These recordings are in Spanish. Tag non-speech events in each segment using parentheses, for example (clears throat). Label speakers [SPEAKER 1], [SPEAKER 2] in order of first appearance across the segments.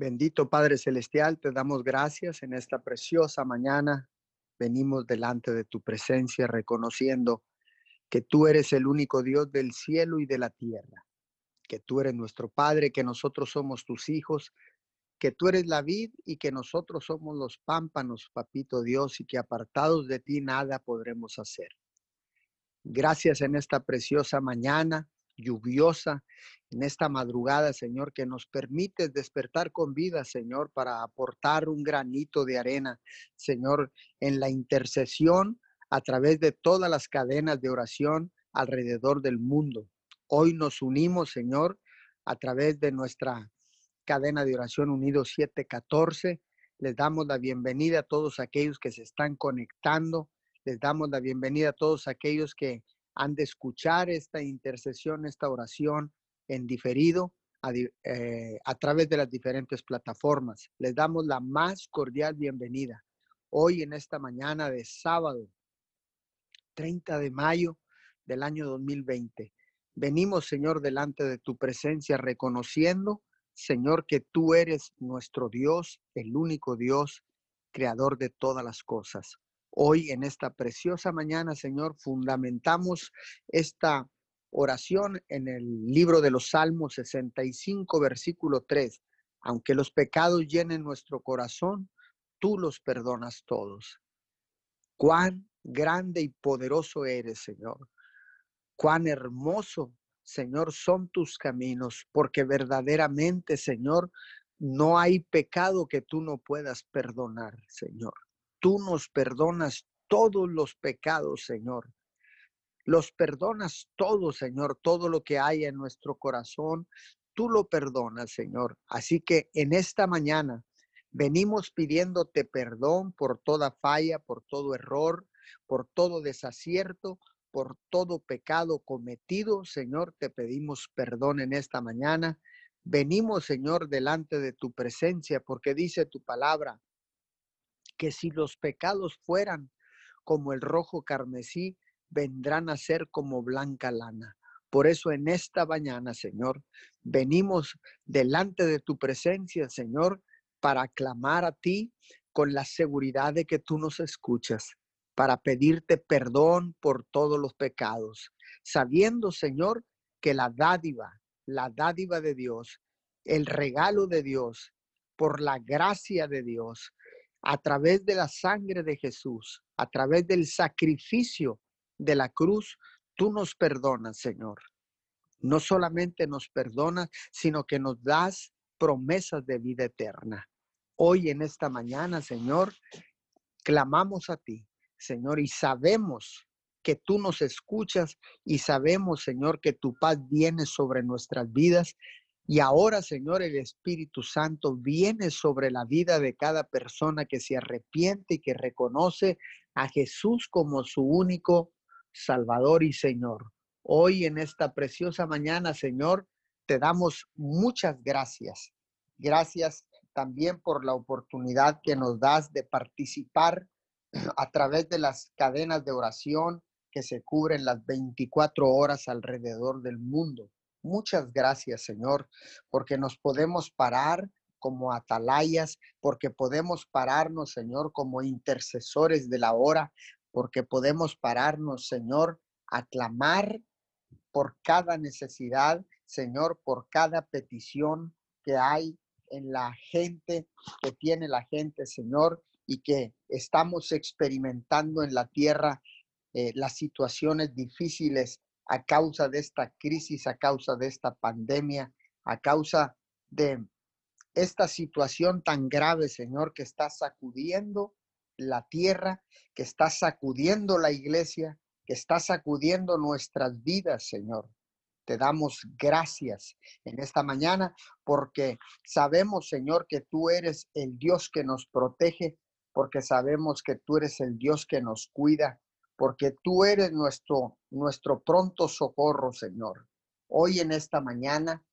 [SPEAKER 1] Bendito Padre Celestial, te damos gracias en esta preciosa mañana. Venimos delante de tu presencia reconociendo que tú eres el único Dios del cielo y de la tierra, que tú eres nuestro Padre, que nosotros somos tus hijos, que tú eres la vid y que nosotros somos los pámpanos, papito Dios, y que apartados de ti nada podremos hacer. Gracias en esta preciosa mañana lluviosa, en esta madrugada, Señor, que nos permite despertar con vida, Señor, para aportar un granito de arena, Señor, en la intercesión a través de todas las cadenas de oración alrededor del mundo. Hoy nos unimos, Señor, a través de nuestra cadena de oración Unido 714. Les damos la bienvenida a todos aquellos que se están conectando. Les damos la bienvenida a todos aquellos que han de escuchar esta intercesión, esta oración en diferido a, eh, a, través de las diferentes plataformas. Les damos la más cordial bienvenida. Hoy en esta mañana de sábado, 30 de mayo del año 2020. Venimos, Señor, delante de tu presencia, reconociendo, Señor, que tú eres nuestro Dios, el único Dios, creador de todas las cosas. Hoy en esta preciosa mañana, Señor, fundamentamos esta oración en el libro de los Salmos 65, versículo 3. Aunque los pecados llenen nuestro corazón, tú los perdonas todos. Cuán grande y poderoso eres, Señor. Cuán hermoso, Señor, son tus caminos, porque verdaderamente, Señor, no hay pecado que tú no puedas perdonar, Señor tú nos perdonas todos los pecados, Señor. Los perdonas todo, Señor, todo lo que hay en nuestro corazón, tú lo perdonas, Señor. Así que en esta mañana venimos pidiéndote perdón por toda falla, por todo error, por todo desacierto, por todo pecado cometido. Señor, te pedimos perdón en esta mañana. Venimos, Señor, delante de tu presencia, porque dice tu palabra, que si los pecados fueran como el rojo carmesí, vendrán a ser como blanca lana. Por eso en esta mañana, Señor, venimos delante de tu presencia, Señor, para clamar a ti con la seguridad de que tú nos escuchas, para pedirte perdón por todos los pecados, sabiendo, Señor, que la dádiva, la dádiva de Dios, el regalo de Dios, por la gracia de Dios, a través de la sangre de Jesús, a través del sacrificio de la cruz, tú nos perdonas, Señor. No solamente nos perdonas, sino que nos das promesas de vida eterna. Hoy en esta mañana, Señor, clamamos a ti, Señor, y sabemos que tú nos escuchas y sabemos, Señor, que tu paz viene sobre nuestras vidas y ahora, Señor, el Espíritu Santo viene sobre la vida de cada persona que se arrepiente y que reconoce a Jesús como su único Salvador y Señor. Hoy en esta preciosa mañana, Señor, te damos muchas gracias. Gracias también por la oportunidad que nos das de participar (clears throat) a través de las cadenas de oración que se cubren las 24 horas alrededor del mundo. Muchas gracias, Señor, porque nos podemos parar como atalayas, porque podemos pararnos, Señor, como intercesores de la hora, porque podemos pararnos, Señor, a clamar por cada necesidad, Señor, por cada petición que hay en la gente, que tiene la gente, Señor, y que estamos experimentando en la tierra eh, las situaciones difíciles a causa de esta crisis, a causa de esta pandemia, a causa de esta situación tan grave, Señor, que está sacudiendo la tierra, que está sacudiendo la iglesia, que está sacudiendo nuestras vidas, Señor. Te damos gracias en esta mañana porque sabemos, Señor, que tú eres el Dios que nos protege, porque sabemos que tú eres el Dios que nos cuida, porque tú eres nuestro, nuestro pronto socorro, Señor. Hoy en esta mañana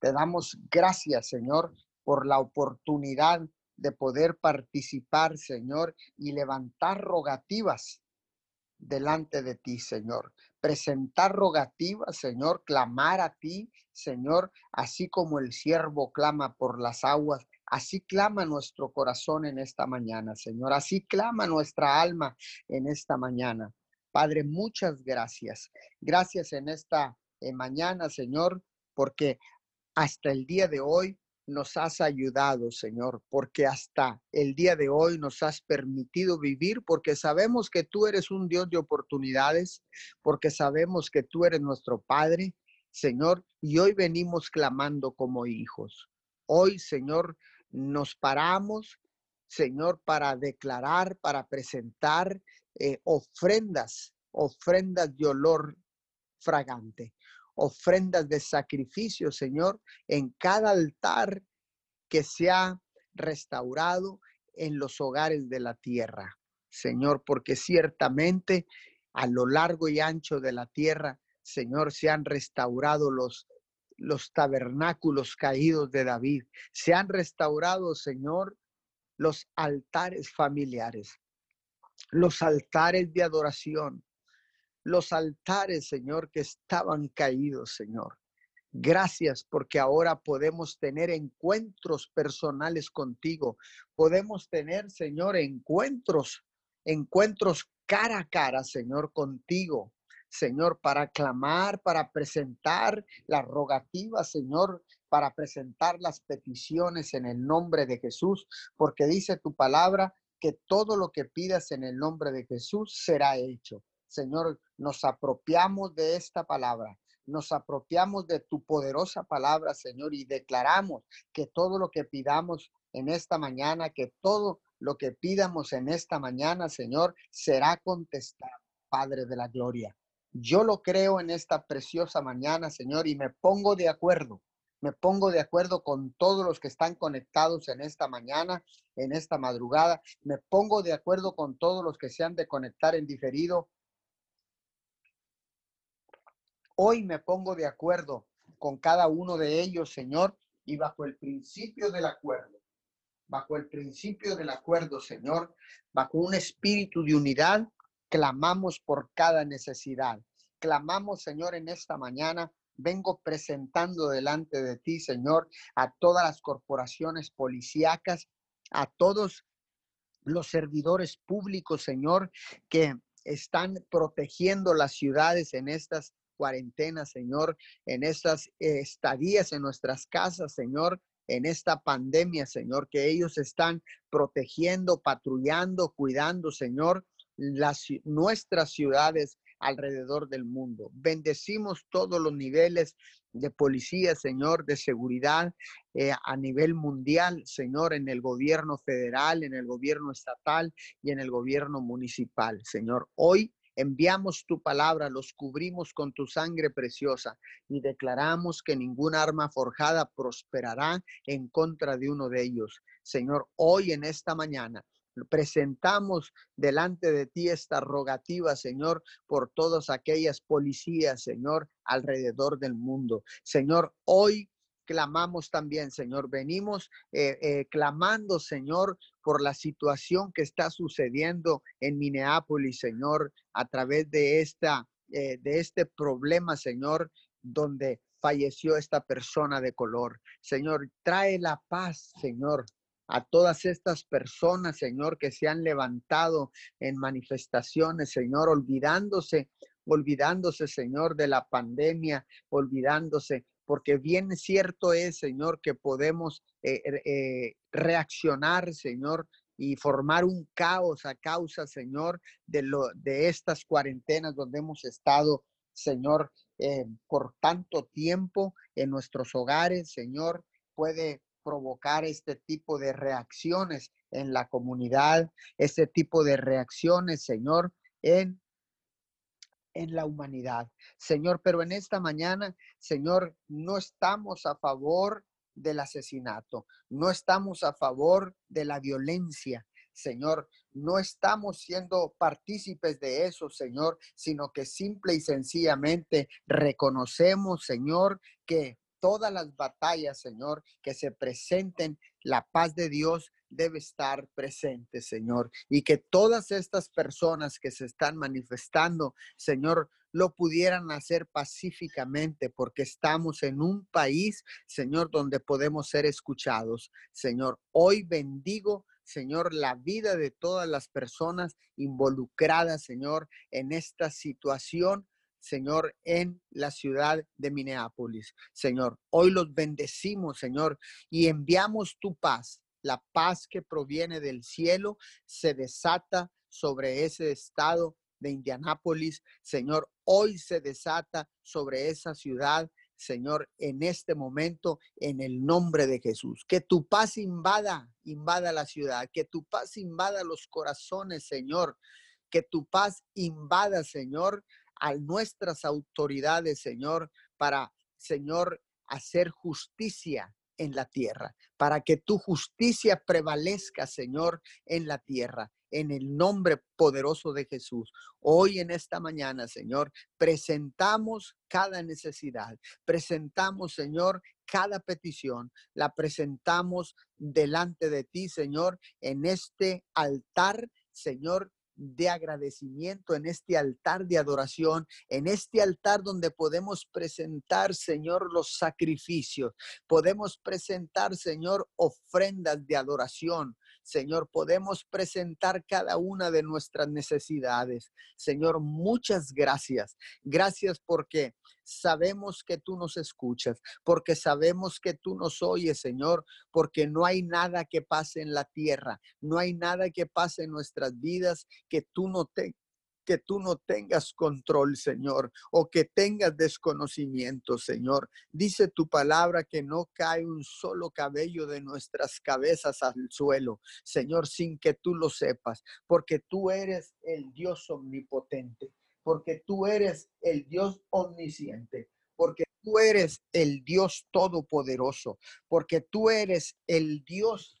[SPEAKER 1] te damos gracias, Señor, por la oportunidad de poder participar, Señor, y levantar rogativas delante de ti, Señor. Presentar rogativas, Señor, clamar a ti, Señor, así como el siervo clama por las aguas, Así clama nuestro corazón en esta mañana, Señor. Así clama nuestra alma en esta mañana. Padre, muchas gracias. Gracias en esta eh, mañana, Señor, porque hasta el día de hoy nos has ayudado, Señor, porque hasta el día de hoy nos has permitido vivir, porque sabemos que tú eres un Dios de oportunidades, porque sabemos que tú eres nuestro Padre, Señor, y hoy venimos clamando como hijos. Hoy, Señor, nos paramos, Señor, para declarar, para presentar eh, ofrendas, ofrendas de olor fragante ofrendas de sacrificio, Señor, en cada altar que se ha restaurado en los hogares de la tierra, Señor, porque ciertamente a lo largo y ancho de la tierra, Señor, se han restaurado los los tabernáculos caídos de David. Se han restaurado, Señor, los altares familiares, los altares de adoración, los altares, Señor, que estaban caídos, Señor. Gracias porque ahora podemos tener encuentros personales contigo. Podemos tener, Señor, encuentros, encuentros cara a cara, Señor, contigo. Señor, para clamar, para presentar la rogativa, Señor, para presentar las peticiones en el nombre de Jesús, porque dice tu palabra que todo lo que pidas en el nombre de Jesús será hecho. Señor, nos apropiamos de esta palabra, nos apropiamos de tu poderosa palabra, Señor, y declaramos que todo lo que pidamos en esta mañana, que todo lo que pidamos en esta mañana, Señor, será contestado, Padre de la Gloria. Yo lo creo en esta preciosa mañana, Señor, y me pongo de acuerdo me pongo de acuerdo con todos los que están conectados en esta mañana, en esta madrugada. Me pongo de acuerdo con todos los que se han de conectar en diferido Hoy me pongo de acuerdo con cada uno de ellos, Señor, y bajo el principio del acuerdo, bajo el principio del acuerdo, Señor, bajo un espíritu de unidad, clamamos por cada necesidad. Clamamos, Señor, en esta mañana vengo presentando delante de ti, Señor, a todas las corporaciones policíacas, a todos los servidores públicos, Señor, que están protegiendo las ciudades en estas cuarentena, Señor, en estas estadías en nuestras casas, Señor, en esta pandemia, Señor, que ellos están protegiendo, patrullando, cuidando, Señor, las, nuestras ciudades alrededor del mundo. Bendecimos todos los niveles de policía, Señor, de seguridad eh, a nivel mundial, Señor, en el gobierno federal, en el gobierno estatal y en el gobierno municipal, Señor. Hoy Enviamos tu palabra, los cubrimos con tu sangre preciosa y declaramos que ninguna arma forjada prosperará en contra de uno de ellos. Señor, hoy en esta mañana presentamos delante de ti esta rogativa, Señor, por todas aquellas policías, Señor, alrededor del mundo. Señor, hoy clamamos también, Señor. Venimos eh, eh, clamando, Señor, por la situación que está sucediendo en Minneapolis, Señor, a través de, esta, eh, de este problema, Señor, donde falleció esta persona de color. Señor, trae la paz, Señor, a todas estas personas, Señor, que se han levantado en manifestaciones, Señor, olvidándose, olvidándose, Señor, de la pandemia, olvidándose, porque bien cierto es, Señor, que podemos eh, eh, reaccionar, Señor, y formar un caos a causa, Señor, de, lo, de estas cuarentenas donde hemos estado, Señor, eh, por tanto tiempo en nuestros hogares, Señor, puede provocar este tipo de reacciones en la comunidad, este tipo de reacciones, Señor, en en la humanidad. Señor, pero en esta mañana, Señor, no estamos a favor del asesinato, no estamos a favor de la violencia. Señor, no estamos siendo partícipes de eso, Señor, sino que simple y sencillamente reconocemos, Señor, que todas las batallas, Señor, que se presenten, la paz de Dios debe estar presente, Señor, y que todas estas personas que se están manifestando, Señor, lo pudieran hacer pacíficamente porque estamos en un país, Señor, donde podemos ser escuchados. Señor, hoy bendigo Señor, la vida de todas las personas involucradas, Señor, en esta situación, Señor, en la ciudad de Minneapolis. Señor, hoy los bendecimos, Señor, y enviamos tu paz. La paz que proviene del cielo se desata sobre ese estado de Indianápolis. Señor, hoy se desata sobre esa ciudad. Señor, en este momento, en el nombre de Jesús. Que tu paz invada, invada la ciudad, que tu paz invada los corazones, Señor. Que tu paz invada, Señor, a nuestras autoridades, Señor, para, Señor, hacer justicia en la tierra, para que tu justicia prevalezca, Señor, en la tierra en el nombre poderoso de Jesús. Hoy en esta mañana, Señor, presentamos cada necesidad, presentamos, Señor, cada petición, la presentamos delante de ti, Señor, en este altar, Señor, de agradecimiento, en este altar de adoración, en este altar donde podemos presentar, Señor, los sacrificios, podemos presentar, Señor, ofrendas de adoración, Señor, podemos presentar cada una de nuestras necesidades. Señor, muchas gracias. Gracias porque sabemos que tú nos escuchas, porque sabemos que tú nos oyes, Señor, porque no hay nada que pase en la tierra, no hay nada que pase en nuestras vidas que tú no te que tú no tengas control, Señor, o que tengas desconocimiento, Señor. Dice tu palabra que no cae un solo cabello de nuestras cabezas al suelo, Señor, sin que tú lo sepas, porque tú eres el Dios omnipotente, porque tú eres el Dios omnisciente, porque tú eres el Dios todopoderoso, porque tú eres el Dios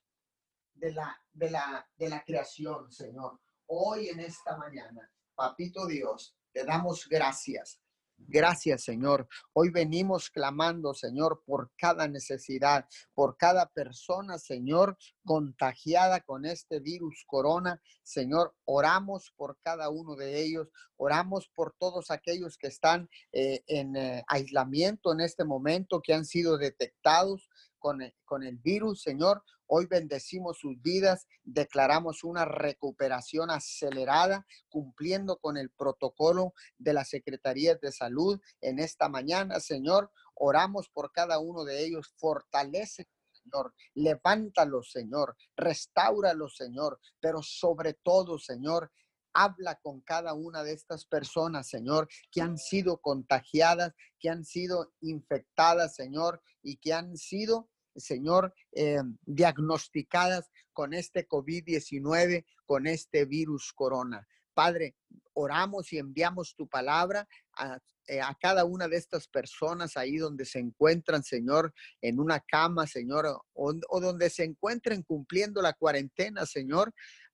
[SPEAKER 1] de la, de la, de la creación, Señor. Hoy en esta mañana Papito Dios, te damos gracias. Gracias, Señor. Hoy venimos clamando, Señor, por cada necesidad, por cada persona, Señor, contagiada con este virus corona. Señor, oramos por cada uno de ellos. Oramos por todos aquellos que están eh, en eh, aislamiento en este momento, que han sido detectados con con el virus, Señor. Hoy bendecimos sus vidas, declaramos una recuperación acelerada, cumpliendo con el protocolo de la Secretaría de Salud en esta mañana, Señor. Oramos por cada uno de ellos, fortalece Señor. Levántalos, Señor. Restáuralos, Señor. Pero sobre todo, Señor, habla con cada una de estas personas, Señor, que han sido contagiadas, que han sido infectadas, Señor, y que han sido Señor, eh, diagnosticadas con este COVID-19, con este virus corona. Padre, oramos y enviamos tu palabra a, eh, a, cada una de estas personas ahí donde se encuentran, Señor, en una cama, Señor, o donde se encuentren cumpliendo la cuarentena, Señor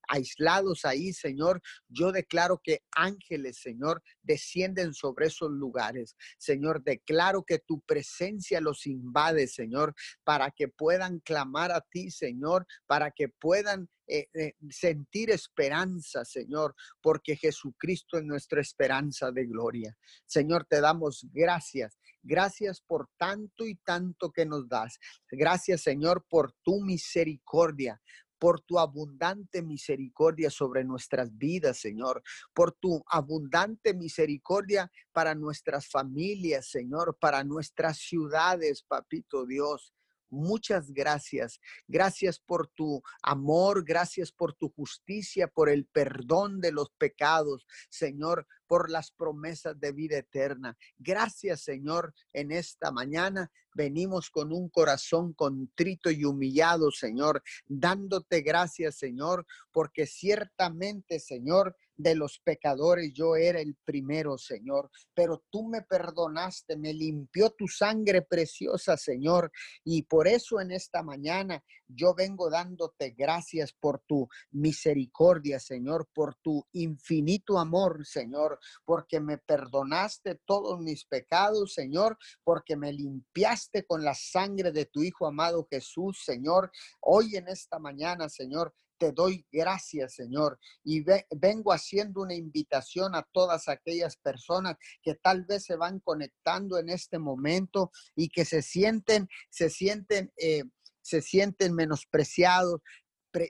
[SPEAKER 1] aislados ahí, Señor, yo declaro que ángeles, Señor, descienden sobre esos lugares. Señor, declaro que tu presencia los invade, Señor, para que puedan clamar a ti, Señor, para que puedan eh, eh, sentir esperanza, Señor, porque Jesucristo es nuestra esperanza de gloria. Señor, te damos gracias. Gracias por tanto y tanto que nos das. Gracias, Señor, por tu misericordia, por tu abundante misericordia sobre nuestras vidas, Señor, por tu abundante misericordia para nuestras familias, Señor, para nuestras ciudades, Papito Dios. Muchas gracias. Gracias por tu amor, gracias por tu justicia, por el perdón de los pecados, Señor, por las promesas de vida eterna. Gracias, Señor, en esta mañana. Venimos con un corazón contrito y humillado, Señor, dándote gracias, Señor, porque ciertamente, Señor, de los pecadores yo era el primero, Señor, pero tú me perdonaste, me limpió tu sangre preciosa, Señor, y por eso en esta mañana yo vengo dándote gracias por tu misericordia, Señor, por tu infinito amor, Señor, porque me perdonaste todos mis pecados, Señor, porque me limpiaste con la sangre de tu Hijo amado Jesús, Señor. Hoy en esta mañana, Señor, te doy gracias, Señor, y vengo haciendo una invitación a todas aquellas personas que tal vez se van conectando en este momento y que se sienten, se sienten, eh, se sienten menospreciados,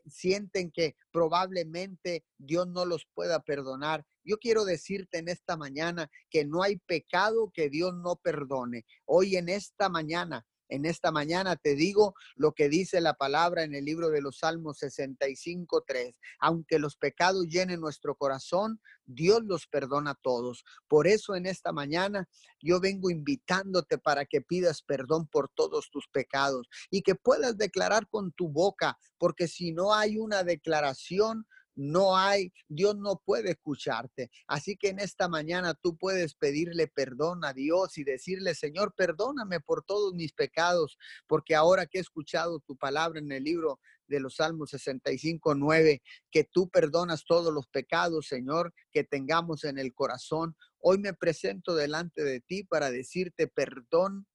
[SPEAKER 1] sienten que probablemente Dios no los pueda perdonar. Yo quiero decirte en esta mañana que no hay pecado que Dios no perdone. Hoy en esta mañana en esta mañana te digo lo que dice la palabra en el libro de los Salmos 65, 3. Aunque los pecados llenen nuestro corazón, Dios los perdona a todos. Por eso en esta mañana yo vengo invitándote para que pidas perdón por todos tus pecados y que puedas declarar con tu boca, porque si no hay una declaración, no hay, Dios no puede escucharte. Así que en esta mañana tú puedes pedirle perdón a Dios y decirle, Señor, perdóname por todos mis pecados, porque ahora que he escuchado tu palabra en el libro de los Salmos 65, 9, que tú perdonas todos los pecados, Señor, que tengamos en el corazón. Hoy me presento delante de ti para decirte perdón,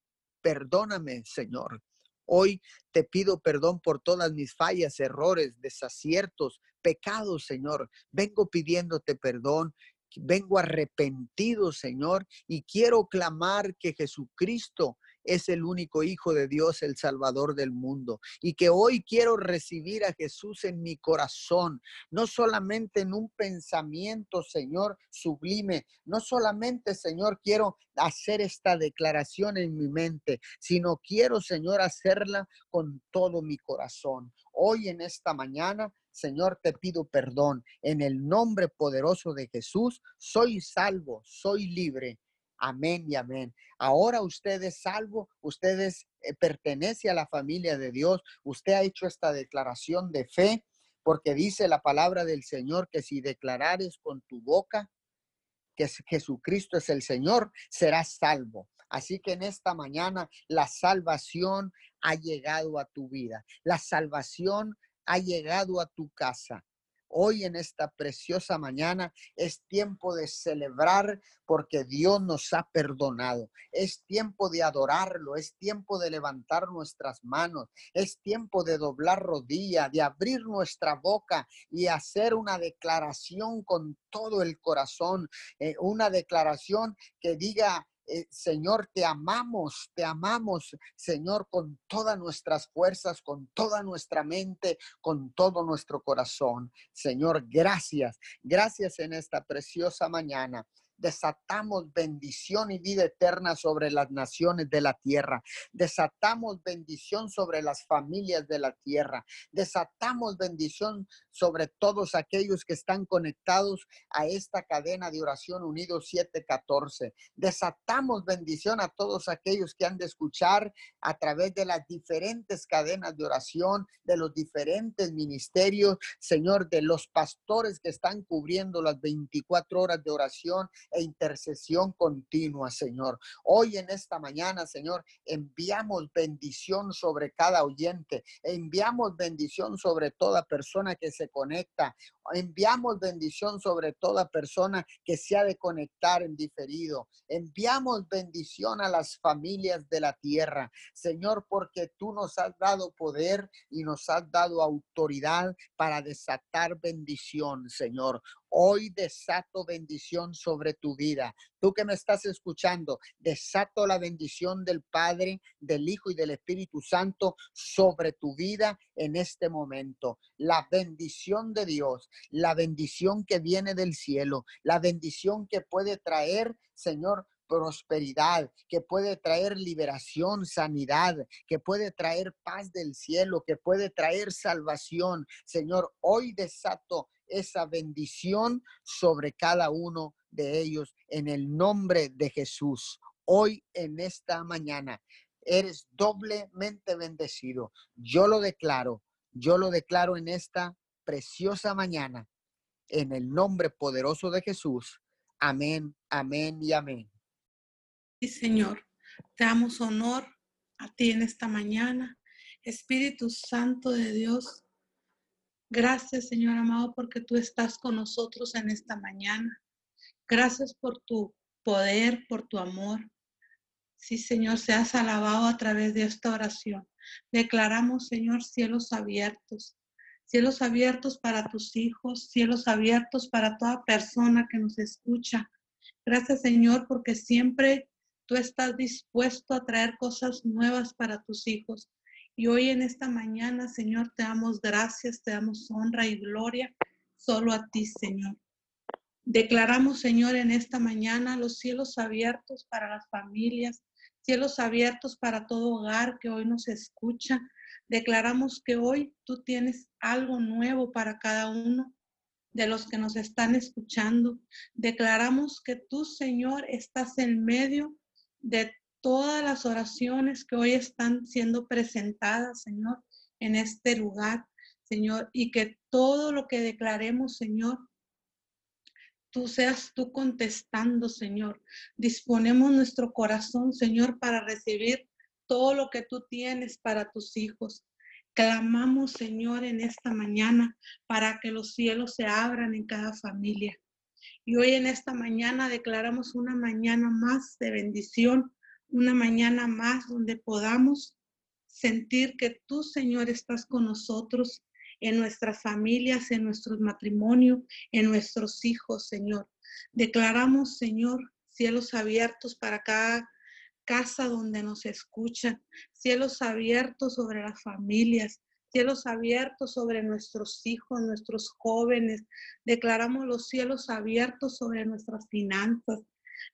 [SPEAKER 1] perdóname, Señor. Hoy te pido perdón por todas mis fallas, errores, desaciertos, pecados, Señor. Vengo pidiéndote perdón. Vengo arrepentido, Señor, y quiero clamar que Jesucristo es el único Hijo de Dios, el Salvador del mundo. Y que hoy quiero recibir a Jesús en mi corazón, no solamente en un pensamiento, Señor, sublime, no solamente, Señor, quiero hacer esta declaración en mi mente, sino quiero, Señor, hacerla con todo mi corazón. Hoy en esta mañana Señor, te pido perdón. En el nombre poderoso de Jesús, soy salvo, soy libre. Amén y amén. Ahora usted es salvo, usted eh, pertenece a la familia de Dios, usted ha hecho esta declaración de fe, porque dice la palabra del Señor que si declarares con tu boca que Jesucristo es el Señor, serás salvo. Así que en esta mañana la salvación ha llegado a tu vida. La salvación ha llegado a tu casa. Hoy en esta preciosa mañana es tiempo de celebrar porque Dios nos ha perdonado. Es tiempo de adorarlo, es tiempo de levantar nuestras manos, es tiempo de doblar rodilla, de abrir nuestra boca y hacer una declaración con todo el corazón, eh, una declaración que diga, eh, Señor, te amamos, te amamos, Señor, con todas nuestras fuerzas, con toda nuestra mente, con todo nuestro corazón. Señor, gracias, gracias en esta preciosa mañana desatamos bendición y vida eterna sobre las naciones de la tierra. Desatamos bendición sobre las familias de la tierra. Desatamos bendición sobre todos aquellos que están conectados a esta cadena de oración unido 714. Desatamos bendición a todos aquellos que han de escuchar a través de las diferentes cadenas de oración, de los diferentes ministerios, Señor, de los pastores que están cubriendo las 24 horas de oración e intercesión continua, Señor. Hoy en esta mañana, Señor, enviamos bendición sobre cada oyente, enviamos bendición sobre toda persona que se conecta, enviamos bendición sobre toda persona que se ha de conectar en diferido, enviamos bendición a las familias de la tierra, Señor, porque tú nos has dado poder y nos has dado autoridad para desatar bendición, Señor. Hoy desato bendición sobre tu vida. Tú que me estás escuchando, desato la bendición del Padre, del Hijo y del Espíritu Santo sobre tu vida en este momento. La bendición de Dios, la bendición que viene del cielo, la bendición que puede traer, Señor, prosperidad, que puede traer liberación, sanidad, que puede traer paz del cielo, que puede traer salvación. Señor, hoy desato esa bendición sobre cada uno de ellos en el nombre de Jesús. Hoy en esta mañana eres doblemente bendecido. Yo lo declaro, yo lo declaro en esta preciosa mañana en el nombre poderoso de Jesús. Amén, amén y amén.
[SPEAKER 2] Sí, Señor, te damos honor a ti en esta mañana. Espíritu Santo de Dios, Gracias, Señor amado, porque tú estás con nosotros en esta mañana. Gracias por tu poder, por tu amor. Sí, Señor, seas alabado a través de esta oración. Declaramos, Señor, cielos abiertos, cielos abiertos para tus hijos, cielos abiertos para toda persona que nos escucha. Gracias, Señor, porque siempre tú estás dispuesto a traer cosas nuevas para tus hijos. Y hoy en esta mañana, Señor, te damos gracias, te damos honra y gloria solo a ti, Señor. Declaramos, Señor, en esta mañana los cielos abiertos para las familias, cielos abiertos para todo hogar que hoy nos escucha. Declaramos que hoy tú tienes algo nuevo para cada uno de los que nos están escuchando. Declaramos que tú, Señor, estás en medio de todas las oraciones que hoy están siendo presentadas, Señor, en este lugar, Señor, y que todo lo que declaremos, Señor, tú seas tú contestando, Señor. Disponemos nuestro corazón, Señor, para recibir todo lo que tú tienes para tus hijos. Clamamos, Señor, en esta mañana para que los cielos se abran en cada familia. Y hoy en esta mañana declaramos una mañana más de bendición, una mañana más donde podamos sentir que tú, Señor, estás con nosotros en nuestras familias, en nuestros matrimonios, en nuestros hijos, Señor. Declaramos, Señor, cielos abiertos para cada casa donde nos escuchan, cielos abiertos sobre las familias, cielos abiertos sobre nuestros hijos, nuestros jóvenes. Declaramos los cielos abiertos sobre nuestras finanzas.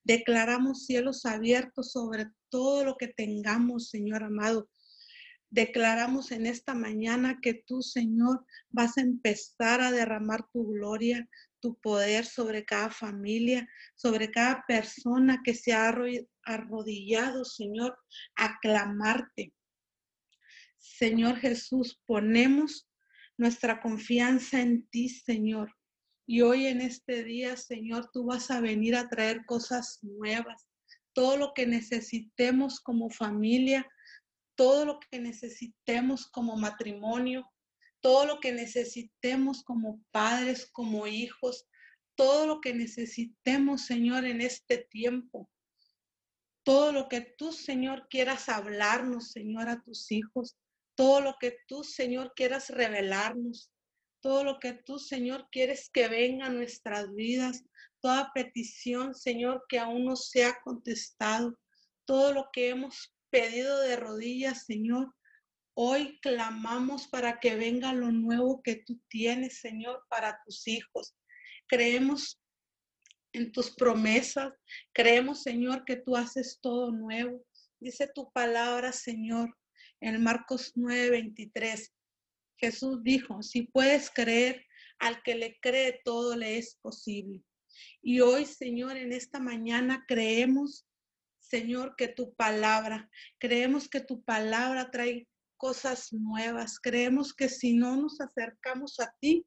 [SPEAKER 2] Declaramos cielos abiertos sobre todo lo que tengamos, Señor amado. Declaramos en esta mañana que tú, Señor, vas a empezar a derramar tu gloria, tu poder sobre cada familia, sobre cada persona que se ha arrodillado, Señor, a clamarte. Señor Jesús, ponemos nuestra confianza en ti, Señor. Y hoy en este día, Señor, tú vas a venir a traer cosas nuevas. Todo lo que necesitemos como familia, todo lo que necesitemos como matrimonio, todo lo que necesitemos como padres, como hijos, todo lo que necesitemos, Señor, en este tiempo. Todo lo que tú, Señor, quieras hablarnos, Señor, a tus hijos. Todo lo que tú, Señor, quieras revelarnos. Todo lo que tú, Señor, quieres que venga a nuestras vidas. Toda petición, Señor, que aún no se ha contestado. Todo lo que hemos pedido de rodillas, Señor. Hoy clamamos para que venga lo nuevo que tú tienes, Señor, para tus hijos. Creemos en tus promesas. Creemos, Señor, que tú haces todo nuevo. Dice tu palabra, Señor, en Marcos 9:23. Jesús dijo, si puedes creer, al que le cree todo le es posible. Y hoy, Señor, en esta mañana creemos, Señor, que tu palabra, creemos que tu palabra trae cosas nuevas. Creemos que si no nos acercamos a ti,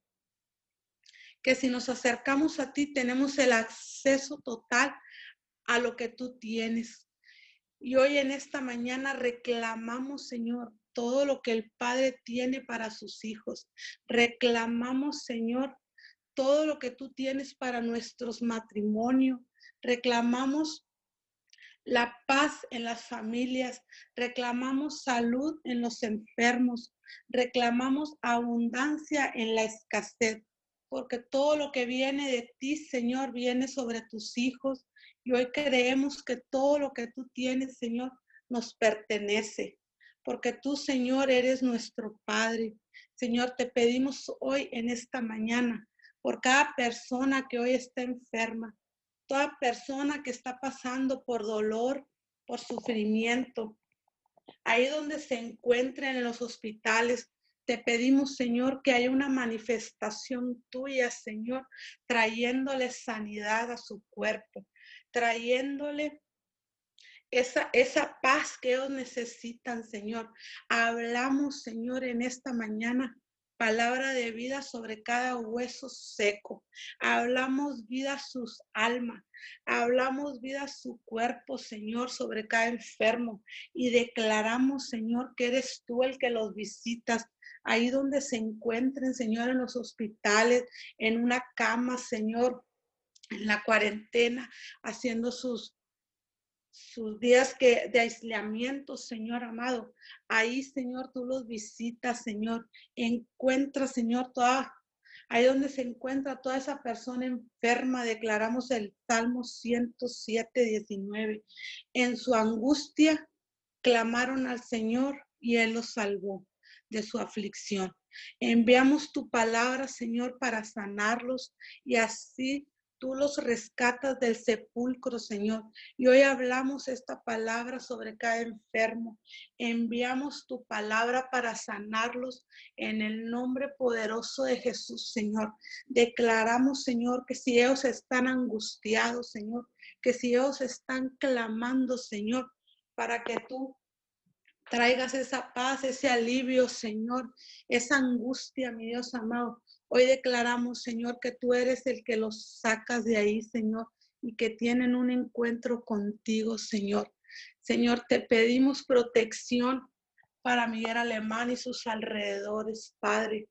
[SPEAKER 2] que si nos acercamos a ti tenemos el acceso total a lo que tú tienes. Y hoy en esta mañana reclamamos, Señor, todo lo que el Padre tiene para sus hijos. Reclamamos, Señor, todo lo que tú tienes para nuestros matrimonios. Reclamamos la paz en las familias, reclamamos salud en los enfermos, reclamamos abundancia en la escasez porque todo lo que viene de ti, Señor, viene sobre tus hijos. Y hoy creemos que todo lo que tú tienes, Señor, nos pertenece, porque tú, Señor, eres nuestro Padre. Señor, te pedimos hoy en esta mañana por cada persona que hoy está enferma, toda persona que está pasando por dolor, por sufrimiento, ahí donde se encuentren en los hospitales, te pedimos, Señor, que haya una manifestación tuya, Señor, trayéndole sanidad a su cuerpo, trayéndole esa, esa paz que ellos necesitan, Señor. Hablamos, Señor, en esta mañana palabra de vida sobre cada hueso seco. Hablamos vida a sus almas. Hablamos vida a su cuerpo, Señor, sobre cada enfermo. Y declaramos, Señor, que eres tú el que los visitas ahí donde se encuentren, Señor, en los hospitales, en una cama, Señor, en la cuarentena, haciendo sus sus días que, de aislamiento, Señor amado. Ahí, Señor, tú los visitas, Señor. Encuentra, Señor, toda, ahí donde se encuentra toda esa persona enferma, declaramos el Salmo 107, 19. En su angustia clamaron al Señor y Él los salvó de su aflicción. Enviamos tu palabra, Señor, para sanarlos y así tú los rescatas del sepulcro, Señor. Y hoy hablamos esta palabra sobre cada enfermo. Enviamos tu palabra para sanarlos en el nombre poderoso de Jesús, Señor. Declaramos, Señor, que si ellos están angustiados, Señor, que si ellos están clamando, Señor, para que tú traigas esa paz, ese alivio, Señor, esa angustia, mi Dios amado. Hoy declaramos, Señor, que tú eres el que los sacas de ahí, Señor, y que tienen un encuentro contigo, Señor. Señor, te pedimos protección para Miguel Alemán y sus alrededores, Padre.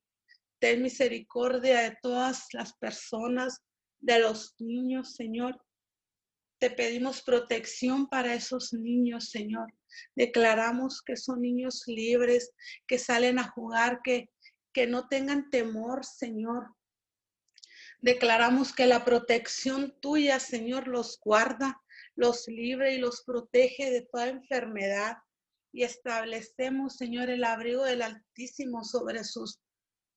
[SPEAKER 2] Ten misericordia de todas las personas, de los niños, Señor. Te pedimos protección para esos niños, Señor. Declaramos que son niños libres, que salen a jugar, que que no tengan temor, Señor. Declaramos que la protección tuya, Señor, los guarda, los libre y los protege de toda enfermedad. Y establecemos, Señor, el abrigo del Altísimo sobre sus,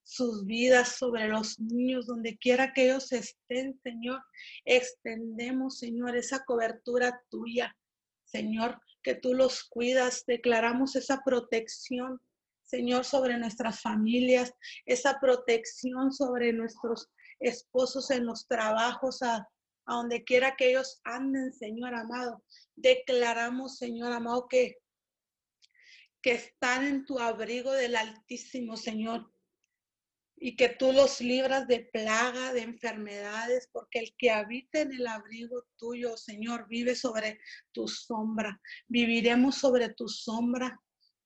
[SPEAKER 2] sus vidas, sobre los niños, donde quiera que ellos estén, Señor. Extendemos, Señor, esa cobertura tuya, Señor, que tú los cuidas. Declaramos esa protección Señor, sobre nuestras familias, esa protección sobre nuestros esposos en los trabajos, a, donde quiera que ellos anden, Señor amado. Declaramos, Señor amado, que, que están en tu abrigo del Altísimo, Señor. Y que tú los libras de plaga, de enfermedades, porque el que habita en el abrigo tuyo, Señor, vive sobre tu sombra. Viviremos sobre tu sombra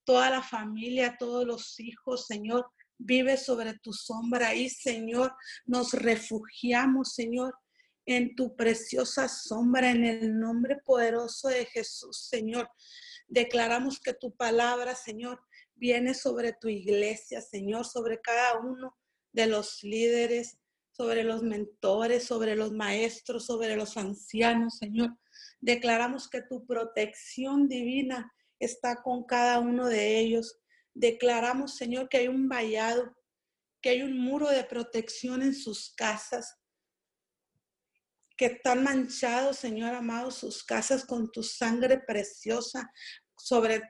[SPEAKER 2] toda la familia, todos los hijos, Señor, vive sobre tu sombra y, Señor, nos refugiamos, Señor, en tu preciosa sombra, en el nombre poderoso de Jesús, Señor. Declaramos que tu palabra, Señor, viene sobre tu iglesia, Señor, sobre cada uno de los líderes, sobre los mentores, sobre los maestros, sobre los ancianos, Señor. Declaramos que tu protección divina está con cada uno de ellos. Declaramos, Señor, que hay un vallado, que hay un muro de protección en sus casas, que están manchados, Señor amado, sus casas con tu sangre preciosa sobre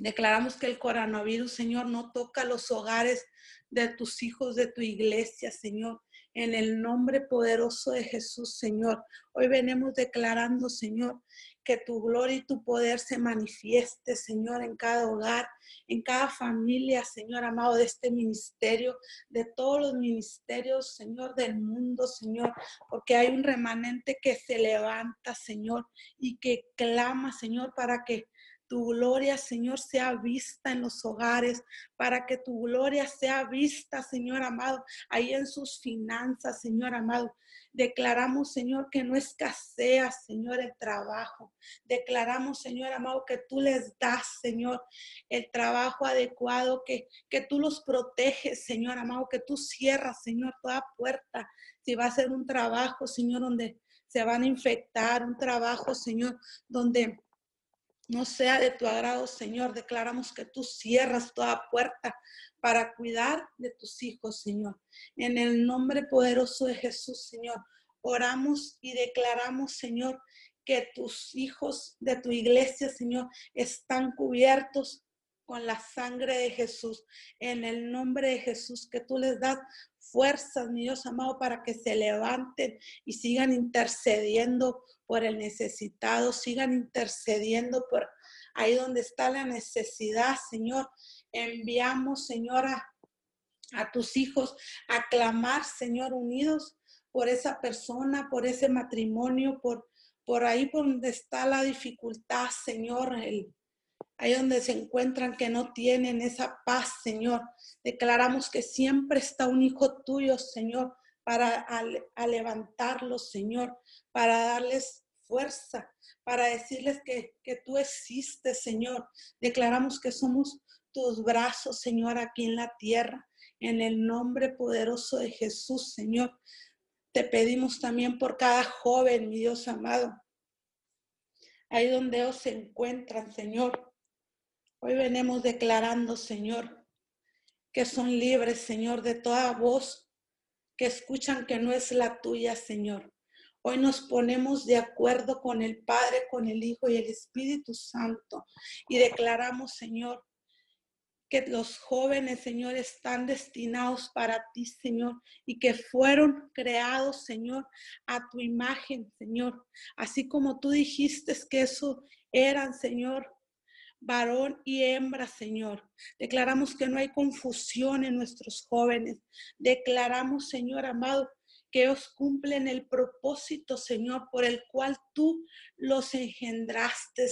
[SPEAKER 2] Declaramos que el coronavirus, Señor, no toca los hogares de tus hijos, de tu iglesia, Señor. En el nombre poderoso de Jesús, Señor. Hoy venimos declarando, Señor, que tu gloria y tu poder se manifieste, Señor, en cada hogar, en cada familia, Señor amado, de este ministerio, de todos los ministerios, Señor, del mundo, Señor, porque hay un remanente que se levanta, Señor, y que clama, Señor, para que tu gloria, Señor, sea vista en los hogares, para que tu gloria sea vista, Señor amado, ahí en sus finanzas, Señor amado. Declaramos, Señor, que no escasea, Señor, el trabajo. Declaramos, Señor amado, que tú les das, Señor, el trabajo adecuado, que, que tú los proteges, Señor amado, que tú cierras, Señor, toda puerta. Si va a ser un trabajo, Señor, donde se van a infectar, un trabajo, Señor, donde no sea de tu agrado, Señor. Declaramos que tú cierras toda puerta para cuidar de tus hijos, Señor. En el nombre poderoso de Jesús, Señor, oramos y declaramos, Señor, que tus hijos de tu iglesia, Señor, están cubiertos con la sangre de Jesús. En el nombre de Jesús, que tú les das fuerzas, mi Dios amado, para que se levanten y sigan intercediendo por el necesitado, sigan intercediendo por ahí donde está la necesidad, Señor. Enviamos, Señor, a, tus hijos a clamar, Señor, unidos por esa persona, por ese matrimonio, por, por ahí por donde está la dificultad, Señor, el, ahí donde se encuentran que no tienen esa paz, Señor. Declaramos que siempre está un hijo tuyo, Señor, para levantarlos, Señor, para darles fuerza para decirles que, que tú existes, Señor. Declaramos que somos tus brazos, Señor, aquí en la tierra. En el nombre poderoso de Jesús, Señor. Te pedimos también por cada joven, mi Dios amado. Ahí donde se encuentran, Señor. Hoy venimos declarando, Señor, que son libres, Señor, de toda voz que escuchan que no es la tuya, Señor. Hoy nos ponemos de acuerdo con el Padre, con el Hijo y el Espíritu Santo y declaramos, Señor, que los jóvenes, Señor, están destinados para ti, Señor, y que fueron creados, Señor, a tu imagen, Señor. Así como tú dijiste que eso eran, Señor, varón y hembra, Señor. Declaramos que no hay confusión en nuestros jóvenes. Declaramos, Señor amado, que ellos cumplen el propósito, Señor, por el cual tú los engendraste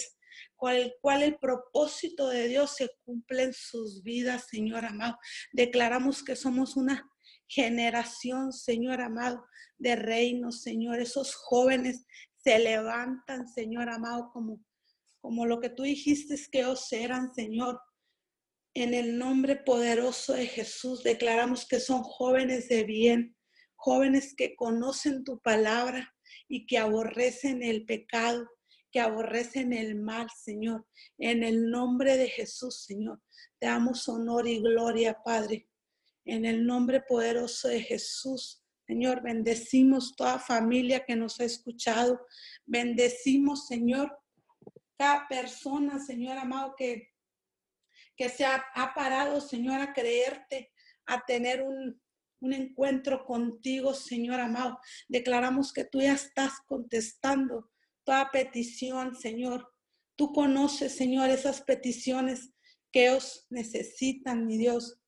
[SPEAKER 2] con el cual el propósito de Dios se cumple en sus vidas, Señor amado. Declaramos que somos una generación, Señor amado, de reino, Señor. Esos jóvenes se levantan, Señor amado, como, como lo que tú dijiste que ellos eran, Señor. En el nombre poderoso de Jesús declaramos que son jóvenes de bien, jóvenes que conocen tu palabra y que aborrecen el pecado, que aborrecen el mal, Señor. En el nombre de Jesús, Señor, te damos honor y gloria, Padre. En el nombre poderoso de Jesús, Señor, bendecimos toda familia que nos ha escuchado. Bendecimos, Señor, cada persona, Señor amado, que, que se ha, parado, Señor, a creerte, a tener un, un encuentro contigo, Señor amado. Declaramos que tú ya estás contestando toda petición, Señor. Tú conoces, Señor, esas peticiones que ellos necesitan, mi Dios.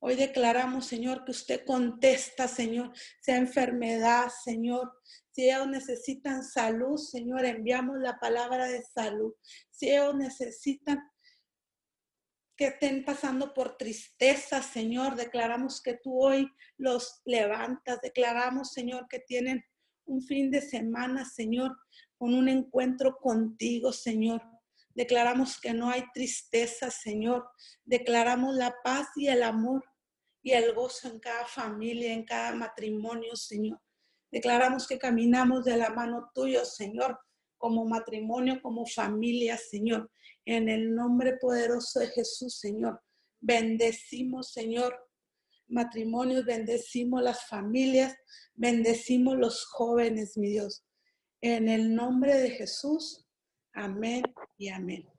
[SPEAKER 2] Hoy declaramos, Señor, que usted contesta, Señor, sea enfermedad, Señor. Si ellos necesitan salud, Señor, enviamos la palabra de salud. Si ellos necesitan que estén pasando por tristeza, Señor, declaramos que tú hoy los levantas. Declaramos, Señor, que tienen un fin de semana, Señor, con un encuentro contigo, Señor. Declaramos que no hay tristeza, Señor. Declaramos la paz y el amor y el gozo en cada familia, en cada matrimonio, Señor. Declaramos que caminamos de la mano tuya, Señor, como matrimonio, como familia, Señor. En el nombre poderoso de Jesús, Señor. Bendecimos, Señor, matrimonios, bendecimos las familias, bendecimos los jóvenes, mi Dios. En el nombre de Jesús, amén y amén.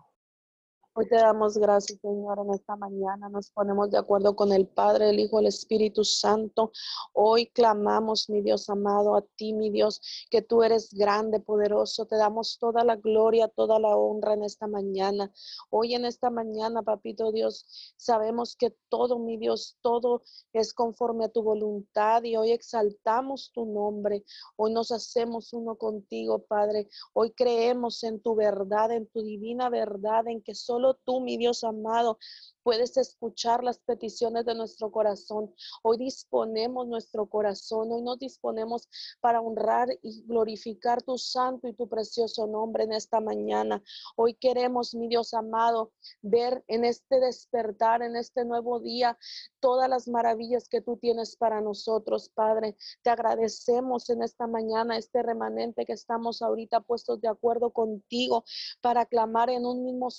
[SPEAKER 3] Hoy te damos gracias, Señor, en esta mañana. Nos ponemos de acuerdo con el Padre, el Hijo, el Espíritu Santo. Hoy clamamos, mi Dios amado, a ti, mi Dios, que tú eres grande, poderoso. Te damos toda la gloria, toda la honra en esta mañana. Hoy en esta mañana, papito Dios, sabemos que todo, mi Dios, todo es conforme a tu voluntad y hoy exaltamos tu nombre. Hoy nos hacemos uno contigo, Padre. Hoy creemos en tu verdad, en tu divina verdad, en que solo tú, mi Dios amado, puedes escuchar las peticiones de nuestro corazón. Hoy disponemos nuestro corazón, hoy nos disponemos para honrar y glorificar tu santo y tu precioso nombre en esta mañana. Hoy queremos, mi Dios amado, ver en este despertar, en este nuevo día, todas las maravillas que tú tienes para nosotros, Padre. Te agradecemos en esta mañana, este remanente que estamos ahorita puestos de acuerdo contigo para clamar en un mismo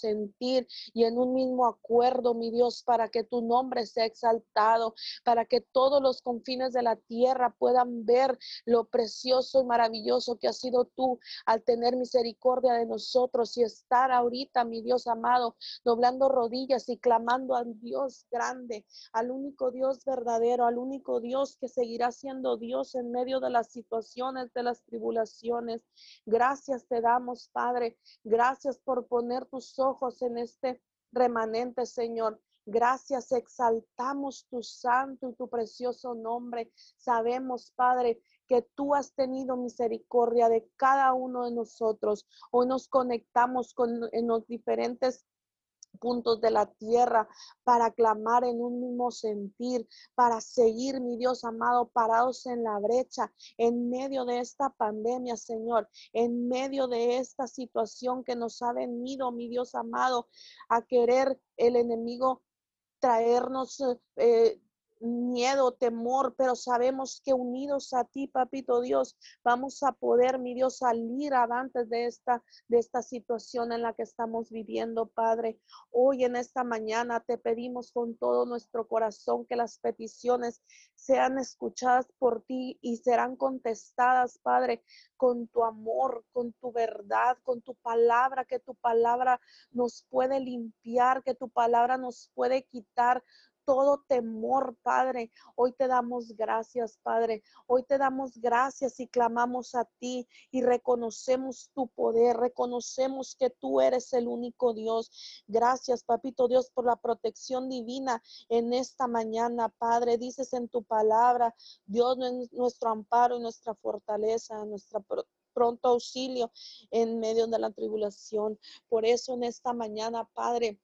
[SPEAKER 3] y en un mismo acuerdo mi Dios, para que tu nombre sea exaltado, para que todos los confines de la tierra puedan ver lo precioso y maravilloso que ha sido tú al tener misericordia de nosotros y estar ahorita, mi Dios amado, doblando rodillas y clamando al Dios grande, al único Dios verdadero, al único Dios que seguirá siendo Dios en medio de las situaciones, de las tribulaciones. Gracias te damos, Padre. Gracias por poner tus ojos en este remanente, Señor. Gracias, exaltamos tu santo y tu precioso nombre. Sabemos, Padre, que tú has tenido misericordia de cada uno de nosotros. Hoy nos conectamos con en los diferentes puntos de la tierra para clamar en un mismo sentir, para seguir, mi Dios amado, parados en la brecha, en medio de esta pandemia, Señor, en medio de esta situación que nos ha venido, mi Dios amado, a querer el enemigo traernos eh, miedo, temor, pero sabemos que unidos a ti, papito Dios, vamos a poder, mi Dios, salir adelante de esta, de esta situación en la que estamos viviendo, Padre. Hoy en esta mañana te pedimos con todo nuestro corazón que las peticiones sean escuchadas por ti y serán contestadas, Padre, con tu amor, con tu verdad, con tu palabra, que tu palabra nos puede limpiar, que tu palabra nos puede quitar todo temor, Padre. Hoy te damos gracias, Padre. Hoy te damos gracias y clamamos a ti y reconocemos tu poder, reconocemos que tú eres el único Dios. Gracias, Papito Dios, por la protección divina en esta mañana, Padre. Dices en tu palabra, Dios es nuestro amparo y nuestra fortaleza, nuestra pronto auxilio en medio de la tribulación. Por eso en esta mañana, Padre,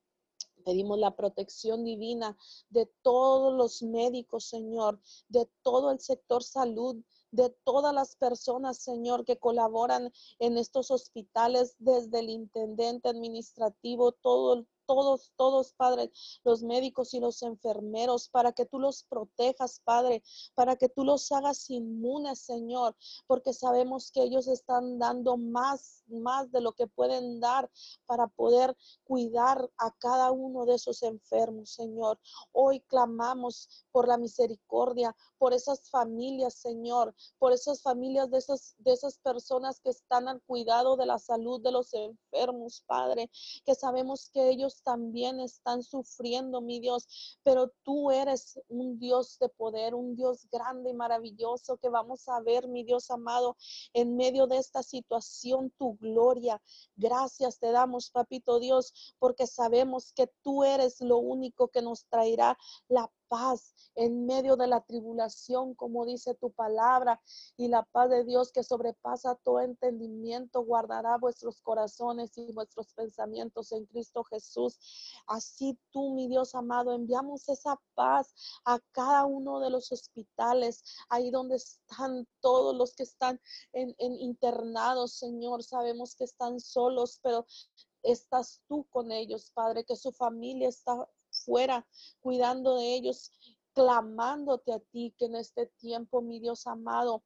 [SPEAKER 3] Pedimos la protección divina de todos los médicos, Señor, de todo el sector salud, de todas las personas, Señor, que colaboran en estos hospitales, desde el intendente administrativo, todo, todos, todos, Padre, los médicos y los enfermeros, para que tú los protejas, Padre, para que tú los hagas inmunes, Señor, porque sabemos que ellos están dando más, más de lo que pueden dar para poder cuidar a cada uno de esos enfermos, Señor. Hoy clamamos por la misericordia, por esas familias, Señor, por esas familias de esas, de esas personas que están al cuidado de la salud de los enfermos, Padre, que sabemos que ellos también están sufriendo, mi Dios, pero tú eres un Dios de poder, un Dios grande y maravilloso que vamos a ver, mi Dios amado, en medio de esta situación, tu gloria. Gracias te damos, papito Dios, porque sabemos que tú eres lo único que nos traerá la paz en medio de la tribulación, como dice tu palabra, y la paz de Dios que sobrepasa todo entendimiento, guardará vuestros corazones y vuestros pensamientos en Cristo Jesús. Así tú, mi Dios amado, enviamos esa paz a cada uno de los hospitales, ahí donde están todos los que están en, internados, Señor. Sabemos que están solos, pero estás tú con ellos, Padre, que su familia está fuera, cuidando de ellos, clamándote a ti, que en este tiempo, mi Dios amado,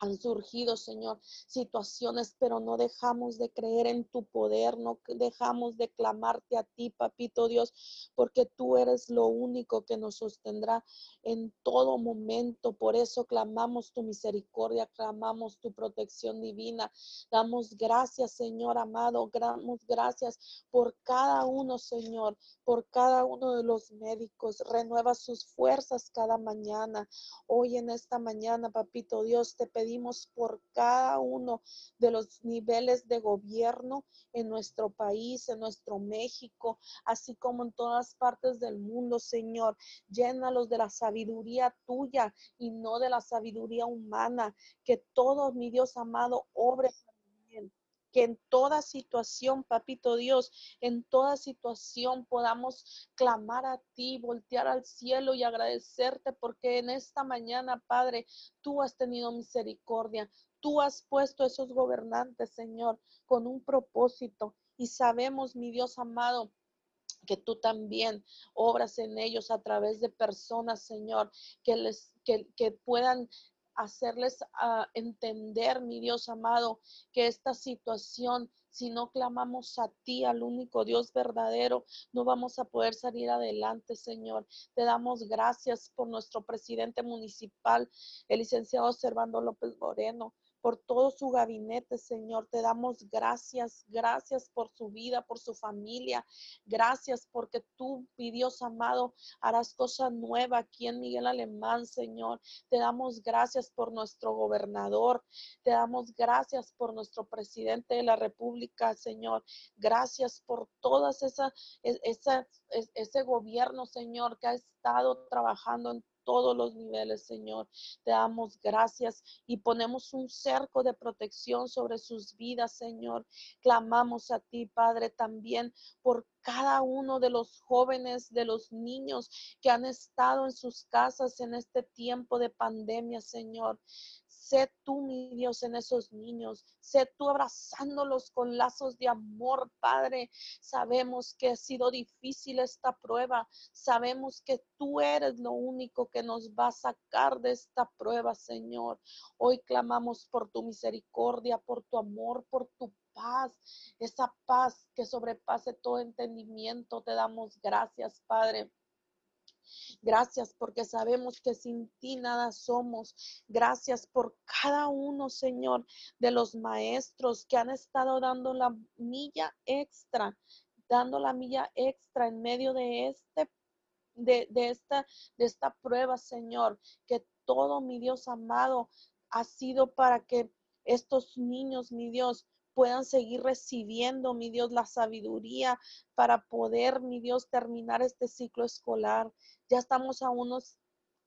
[SPEAKER 3] han surgido, Señor, situaciones, pero no dejamos de creer en tu poder, no dejamos de clamarte a ti, papito Dios, porque tú eres lo único que nos sostendrá en todo momento. Por eso clamamos tu misericordia, clamamos tu protección divina. Damos gracias, Señor amado, damos gracias por cada uno, Señor, por cada uno de los médicos. Renueva sus fuerzas cada mañana. Hoy en esta mañana, papito Dios, te pedimos pedimos por cada uno de los niveles de gobierno en nuestro país, en nuestro México, así como en todas partes del mundo, Señor. Llénalos de la sabiduría tuya y no de la sabiduría humana. Que todo, mi Dios amado, obre que en toda situación, papito Dios, en toda situación podamos clamar a ti, voltear al cielo y agradecerte porque en esta mañana, Padre, tú has tenido misericordia. Tú has puesto esos gobernantes, Señor, con un propósito. Y sabemos, mi Dios amado, que tú también obras en ellos a través de personas, Señor, que les que, que puedan hacerles a entender, mi Dios amado, que esta situación, si no clamamos a ti, al único Dios verdadero, no vamos a poder salir adelante, Señor. Te damos gracias por nuestro presidente municipal, el licenciado Servando López Moreno por todo su gabinete, Señor. Te damos gracias, gracias por su vida, por su familia. Gracias porque tú, mi Dios amado, harás cosa nueva aquí en Miguel Alemán, Señor. Te damos gracias por nuestro gobernador. Te damos gracias por nuestro presidente de la República, Señor. Gracias por todas esa, esa, ese gobierno, Señor, que ha estado trabajando en todos los niveles, Señor. Te damos gracias y ponemos un cerco de protección sobre sus vidas, Señor. Clamamos a ti, Padre, también por cada uno de los jóvenes, de los niños que han estado en sus casas en este tiempo de pandemia, Señor. Sé tú, mi Dios, en esos niños. Sé tú abrazándolos con lazos de amor, Padre. Sabemos que ha sido difícil esta prueba. Sabemos que tú eres lo único que nos va a sacar de esta prueba, Señor. Hoy clamamos por tu misericordia, por tu amor, por tu paz, esa paz que sobrepase todo entendimiento. Te damos gracias, Padre. Gracias porque sabemos que sin ti nada somos. Gracias por cada uno, Señor, de los maestros que han estado dando la milla extra, dando la milla extra en medio de este de, de, esta, de esta prueba, Señor, que todo, mi Dios amado, ha sido para que estos niños, mi Dios, puedan seguir recibiendo, mi Dios, la sabiduría para poder, mi Dios, terminar este ciclo escolar. Ya estamos a unos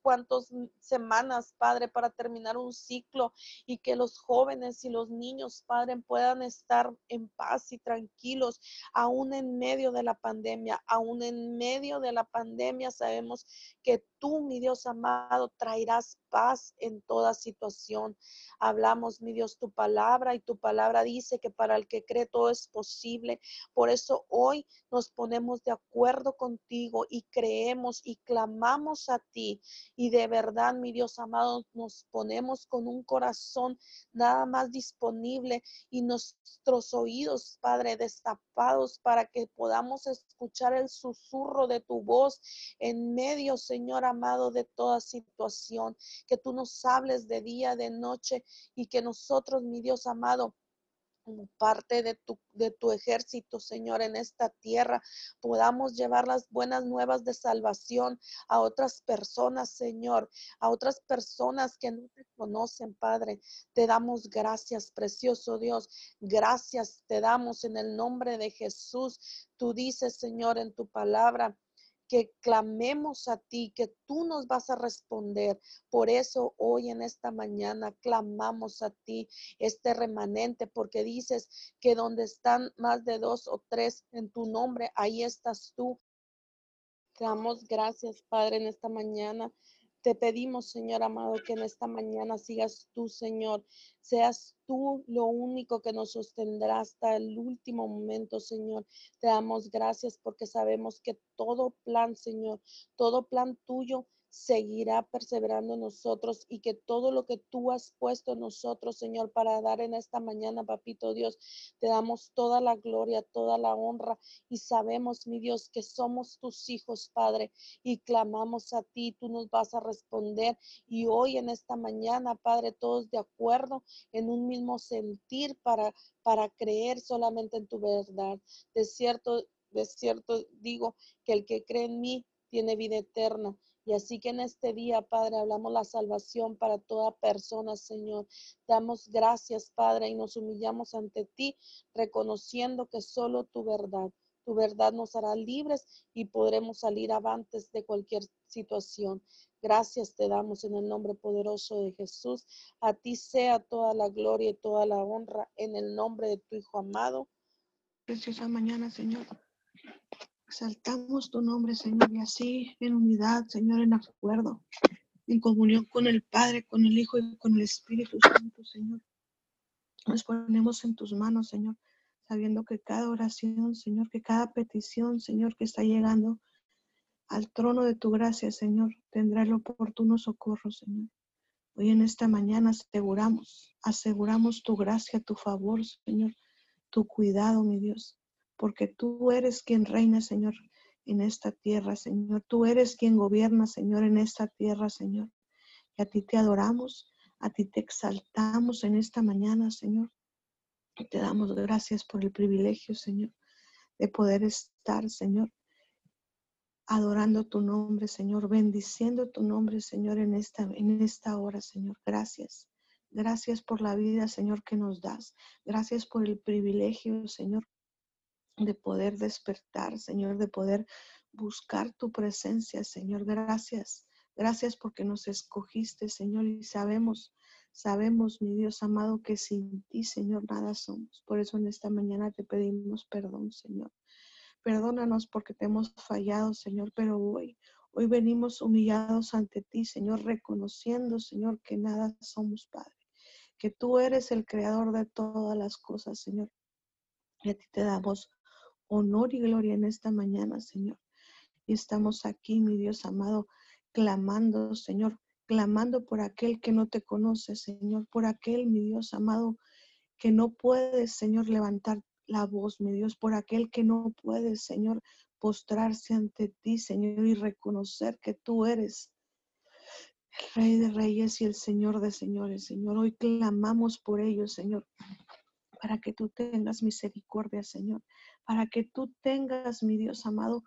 [SPEAKER 3] cuantas semanas, Padre, para terminar un ciclo y que los jóvenes y los niños, Padre, puedan estar en paz y tranquilos, aún en medio de la pandemia, aún en medio de la pandemia sabemos que tú, mi Dios amado, traerás paz en toda situación. Hablamos, mi Dios, tu palabra y tu palabra dice que para el que cree todo es posible. Por eso hoy nos ponemos de acuerdo contigo y creemos y clamamos a ti. Y de verdad, mi Dios amado, nos ponemos con un corazón nada más disponible y nuestros oídos, Padre, destapados para que podamos escuchar el susurro de tu voz en medio, Señor amado, de toda situación. Que tú nos hables de día, de noche y que nosotros, mi Dios amado, como parte de tu, de tu ejército, Señor, en esta tierra, podamos llevar las buenas nuevas de salvación a otras personas, Señor, a otras personas que no te conocen, Padre. Te damos gracias, precioso Dios. Gracias te damos en el nombre de Jesús. Tú dices, Señor, en tu palabra que clamemos a ti, que tú nos vas a responder. Por eso hoy en esta mañana clamamos a ti, este remanente, porque dices que donde están más de dos o tres en tu nombre, ahí estás tú. Damos gracias, Padre, en esta mañana. Te pedimos, Señor amado, que en esta mañana sigas tú, Señor. Seas tú lo único que nos sostendrá hasta el último momento, Señor. Te damos gracias porque sabemos que todo plan, Señor, todo plan tuyo seguirá perseverando nosotros y que todo lo que tú has puesto en nosotros, Señor, para dar en esta mañana, papito Dios, te damos toda la gloria, toda la honra y sabemos, mi Dios, que somos tus hijos, Padre, y clamamos a ti, tú nos vas a responder y hoy en esta mañana, Padre, todos de acuerdo en un mismo sentir para para creer solamente en tu verdad. De cierto, de cierto digo que el que cree en mí tiene vida eterna y así que en este día, Padre, hablamos la salvación para toda persona, Señor. Damos gracias, Padre, y nos humillamos ante ti, reconociendo que solo tu verdad, tu verdad nos hará libres y podremos salir avantes de cualquier situación. Gracias te damos en el nombre poderoso de Jesús. A ti sea toda la gloria y toda la honra en el nombre de tu Hijo amado.
[SPEAKER 4] Preciosa mañana, Señor. Exaltamos tu nombre, Señor, y así en unidad, Señor, en acuerdo, en comunión con el Padre, con el Hijo y con el Espíritu Santo, Señor. Nos ponemos en tus manos, Señor, sabiendo que cada oración, Señor, que cada petición, Señor, que está llegando al trono de tu gracia, Señor, tendrá el oportuno socorro, Señor. Hoy en esta mañana aseguramos, aseguramos tu gracia, tu favor, Señor, tu cuidado, mi Dios porque tú eres quien reina, Señor, en esta tierra, Señor. Tú eres quien gobierna, Señor, en esta tierra, Señor. Y a ti te adoramos, a ti te exaltamos en esta mañana, Señor. Y te damos gracias por el privilegio, Señor, de poder estar, Señor, adorando tu nombre, Señor, bendiciendo tu nombre, Señor, en esta, en esta hora, Señor. Gracias. Gracias por la vida, Señor, que nos das. Gracias por el privilegio, Señor, de poder despertar, Señor, de poder buscar tu presencia, Señor. Gracias. Gracias porque nos escogiste, Señor, y sabemos, sabemos, mi Dios amado, que sin ti, Señor, nada somos. Por eso en esta mañana te pedimos perdón, Señor. Perdónanos porque te hemos fallado, Señor, pero hoy, hoy venimos humillados ante ti, Señor, reconociendo, Señor, que nada somos, Padre, que tú eres el creador de todas las cosas, Señor. Y a ti te damos honor y gloria en esta mañana, Señor. Y estamos aquí, mi Dios amado, clamando, Señor, clamando por aquel que no te conoce, Señor, por aquel, mi Dios amado, que no puede, Señor, levantar la voz, mi Dios, por aquel que no puede, Señor, postrarse ante ti, Señor, y reconocer que tú eres el Rey de Reyes y el Señor de Señores, Señor. Hoy clamamos por ellos, Señor, para que tú tengas misericordia, Señor, para que tú tengas, mi Dios amado,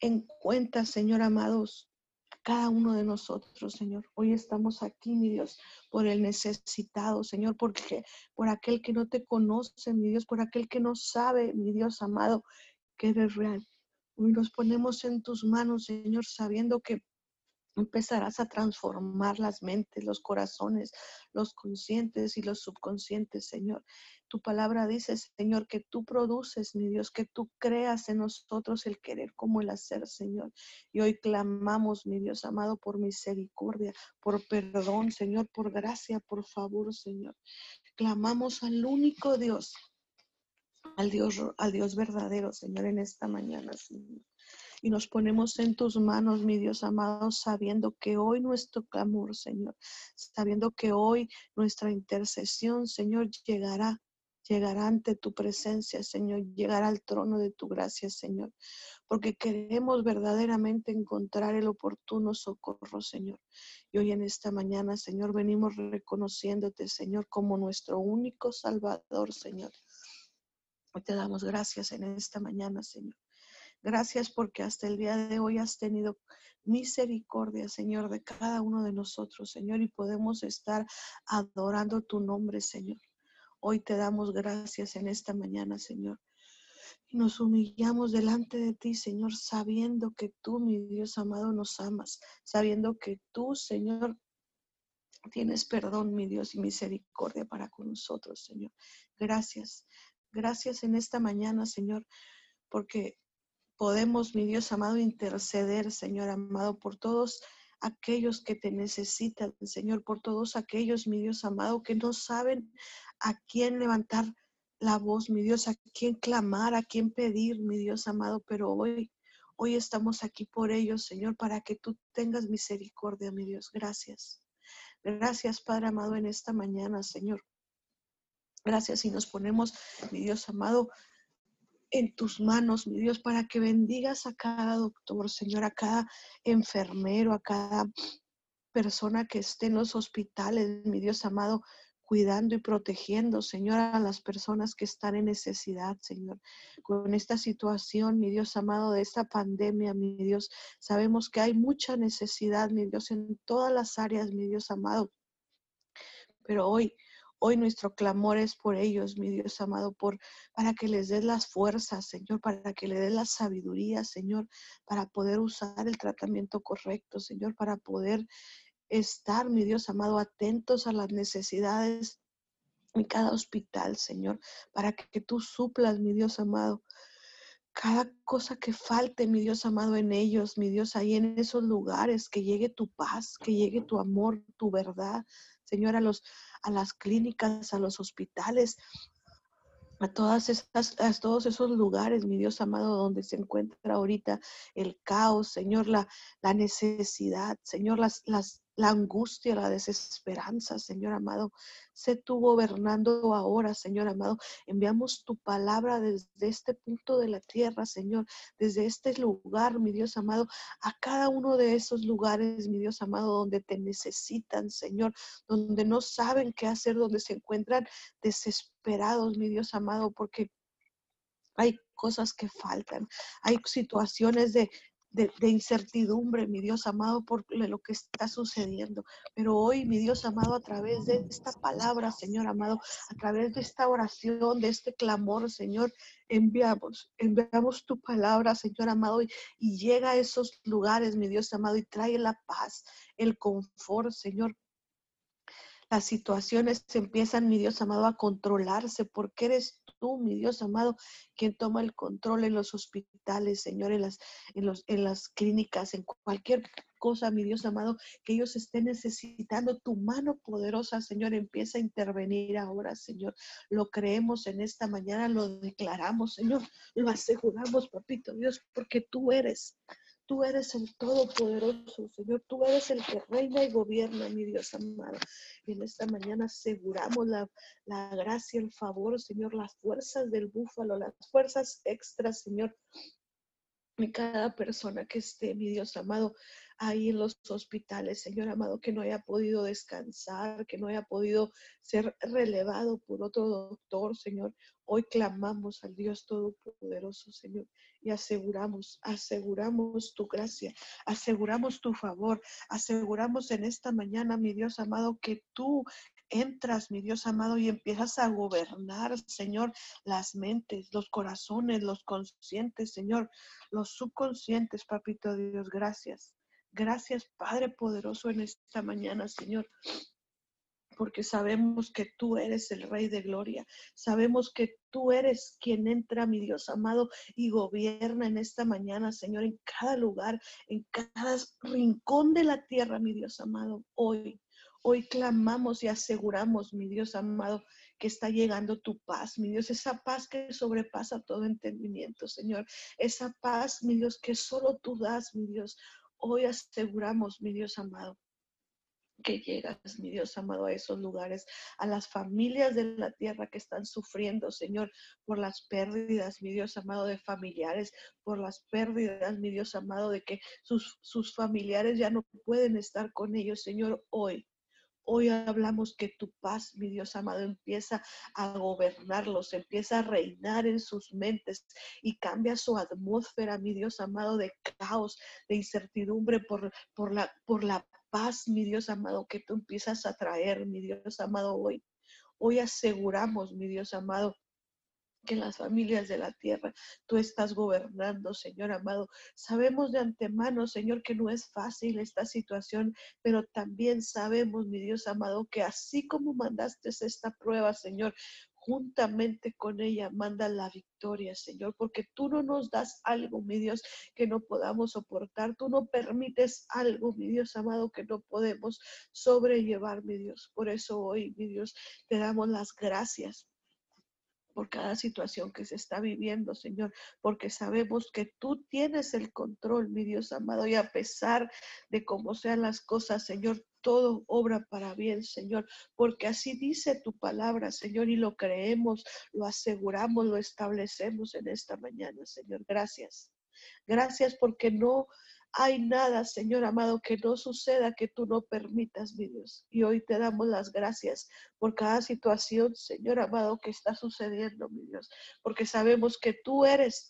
[SPEAKER 4] en cuenta, Señor amados, cada uno de nosotros, Señor. Hoy estamos aquí, mi Dios, por el necesitado, Señor, porque por aquel que no te conoce, mi Dios, por aquel que no sabe, mi Dios amado, que eres real. Hoy nos ponemos en tus manos, Señor, sabiendo que empezarás a transformar las mentes, los corazones, los conscientes y los subconscientes, Señor. Tu palabra dice, Señor, que tú produces, mi Dios, que tú creas en nosotros el querer como el hacer, Señor. Y hoy clamamos, mi Dios amado, por misericordia, por perdón, Señor, por gracia, por favor, Señor. Clamamos al único Dios, al Dios, al Dios verdadero, Señor, en esta mañana, Señor y nos ponemos en tus manos, mi Dios amado, sabiendo que hoy nuestro clamor, Señor, sabiendo que hoy nuestra intercesión, Señor, llegará, llegará ante tu presencia, Señor, llegará al trono de tu gracia, Señor, porque queremos verdaderamente encontrar el oportuno socorro, Señor. Y hoy en esta mañana, Señor, venimos reconociéndote, Señor, como nuestro único Salvador, Señor. Te damos gracias en esta mañana, Señor. Gracias porque hasta el día de hoy has tenido misericordia, Señor, de cada uno de nosotros, Señor, y podemos estar adorando tu nombre, Señor. Hoy te damos gracias en esta mañana, Señor. Y nos humillamos delante de ti, Señor, sabiendo que tú, mi Dios amado, nos amas, sabiendo que tú, Señor, tienes perdón, mi Dios, y misericordia para con nosotros, Señor. Gracias. Gracias en esta mañana, Señor, porque podemos, mi Dios amado, interceder, Señor amado, por todos aquellos que te necesitan, Señor, por todos aquellos, mi Dios amado, que no saben a quién levantar la voz, mi Dios, a quién clamar, a quién pedir, mi Dios amado, pero hoy, hoy estamos aquí por ellos, Señor, para que tú tengas misericordia, mi Dios. Gracias. Gracias, Padre amado, en esta mañana, Señor. Gracias y nos ponemos, mi Dios amado, en tus manos, mi Dios, para que bendigas a cada doctor, Señor, a cada enfermero, a cada persona que esté en los hospitales, mi Dios amado, cuidando y protegiendo, Señor, a las personas que están en necesidad, Señor. Con esta situación, mi Dios amado, de esta pandemia, mi Dios, sabemos que hay mucha necesidad, mi Dios, en todas las áreas, mi Dios amado. Pero hoy Hoy nuestro clamor es por ellos, mi Dios amado, por para que les des las fuerzas, Señor, para que les des la sabiduría, Señor, para poder usar el tratamiento correcto, Señor, para poder estar, mi Dios amado, atentos a las necesidades en cada hospital, Señor, para que tú suplas, mi Dios amado, cada cosa que falte, mi Dios amado, en ellos, mi Dios, ahí en esos lugares, que llegue tu paz, que llegue tu amor, tu verdad, Señor, a los a las clínicas, a los hospitales, a todas estas, a todos esos lugares, mi Dios amado, donde se encuentra ahorita el caos, Señor, la, la necesidad, Señor, las, las, la angustia, la desesperanza, Señor amado. Sé tú gobernando ahora, Señor amado. Enviamos tu palabra desde este punto de la tierra, Señor, desde este lugar, mi Dios amado, a cada uno de esos lugares, mi Dios amado, donde te necesitan, Señor, donde no saben qué hacer, donde se encuentran desesperados, mi Dios amado, porque hay cosas que faltan, hay situaciones de de, incertidumbre, mi Dios amado, por lo que está sucediendo. Pero hoy, mi Dios amado, a través de esta palabra, Señor amado, a través de esta oración, de este clamor, Señor, enviamos, enviamos tu palabra, Señor amado, y, llega a esos lugares, mi Dios amado, y trae la paz, el confort, Señor, las situaciones empiezan, mi Dios amado, a controlarse, porque eres mi Dios amado, quien toma el control en los hospitales, Señor, en las, en los, en las clínicas, en cualquier cosa, mi Dios amado, que ellos estén necesitando. Tu mano poderosa, Señor, empieza a intervenir ahora, Señor. Lo creemos en esta mañana, lo declaramos, Señor, lo aseguramos, papito Dios, porque tú eres Tú eres el Todopoderoso, Señor. Tú eres el que reina y gobierna, mi Dios amado. Y en esta mañana aseguramos la, la gracia, el favor, Señor, las fuerzas del búfalo, las fuerzas extras, Señor. Y cada persona que esté, mi Dios amado, ahí en los hospitales, Señor amado, que no haya podido descansar, que no haya podido ser relevado por otro doctor, Señor. Hoy clamamos al Dios Todopoderoso, Señor, y aseguramos, aseguramos tu gracia, aseguramos tu favor, aseguramos en esta mañana, mi Dios amado, que tú entras, mi Dios amado, y empiezas a gobernar, Señor, las mentes, los corazones, los conscientes, Señor, los subconscientes, papito Dios, gracias. Gracias, Padre poderoso, en esta mañana, Señor porque sabemos que tú eres el Rey de Gloria. Sabemos que tú eres quien entra, mi Dios amado, y gobierna en esta mañana, Señor, en cada lugar, en cada rincón de la tierra, mi Dios amado. Hoy, hoy clamamos y aseguramos, mi Dios amado, que está llegando tu paz, mi Dios, esa paz que sobrepasa todo entendimiento, Señor. Esa paz, mi Dios, que solo tú das, mi Dios. Hoy aseguramos, mi Dios amado, que llegas, mi Dios amado, a esos lugares, a las familias de la tierra que están sufriendo, Señor, por las pérdidas, mi Dios amado, de familiares, por las pérdidas, mi Dios amado, de que sus, sus familiares ya no pueden estar con ellos, Señor, hoy. Hoy hablamos que tu paz, mi Dios amado, empieza a gobernarlos, empieza a reinar en sus mentes y cambia su atmósfera, mi Dios amado, de caos, de incertidumbre por, por, la, por la paz, mi Dios amado, que tú empiezas a traer, mi Dios amado, hoy. Hoy aseguramos, mi Dios amado, que en las familias de la tierra tú estás gobernando, Señor amado. Sabemos de antemano, Señor, que no es fácil esta situación, pero también sabemos, mi Dios amado, que así como mandaste esta prueba, Señor, juntamente con ella manda la victoria, Señor, porque tú no nos das algo, mi Dios, que no podamos soportar. Tú no permites algo, mi Dios amado, que no podemos sobrellevar, mi Dios. Por eso hoy, mi Dios, te damos las gracias por cada situación que se está viviendo, Señor, porque sabemos que tú tienes el control, mi Dios amado, y a pesar de cómo sean las cosas, Señor, todo obra para bien, Señor, porque así dice tu palabra, Señor, y lo creemos, lo aseguramos, lo establecemos en esta mañana, Señor. Gracias. Gracias porque no hay nada, Señor amado, que no suceda que tú no permitas, mi Dios. Y hoy te damos las gracias por cada situación, Señor amado, que está sucediendo, mi Dios. Porque sabemos que tú eres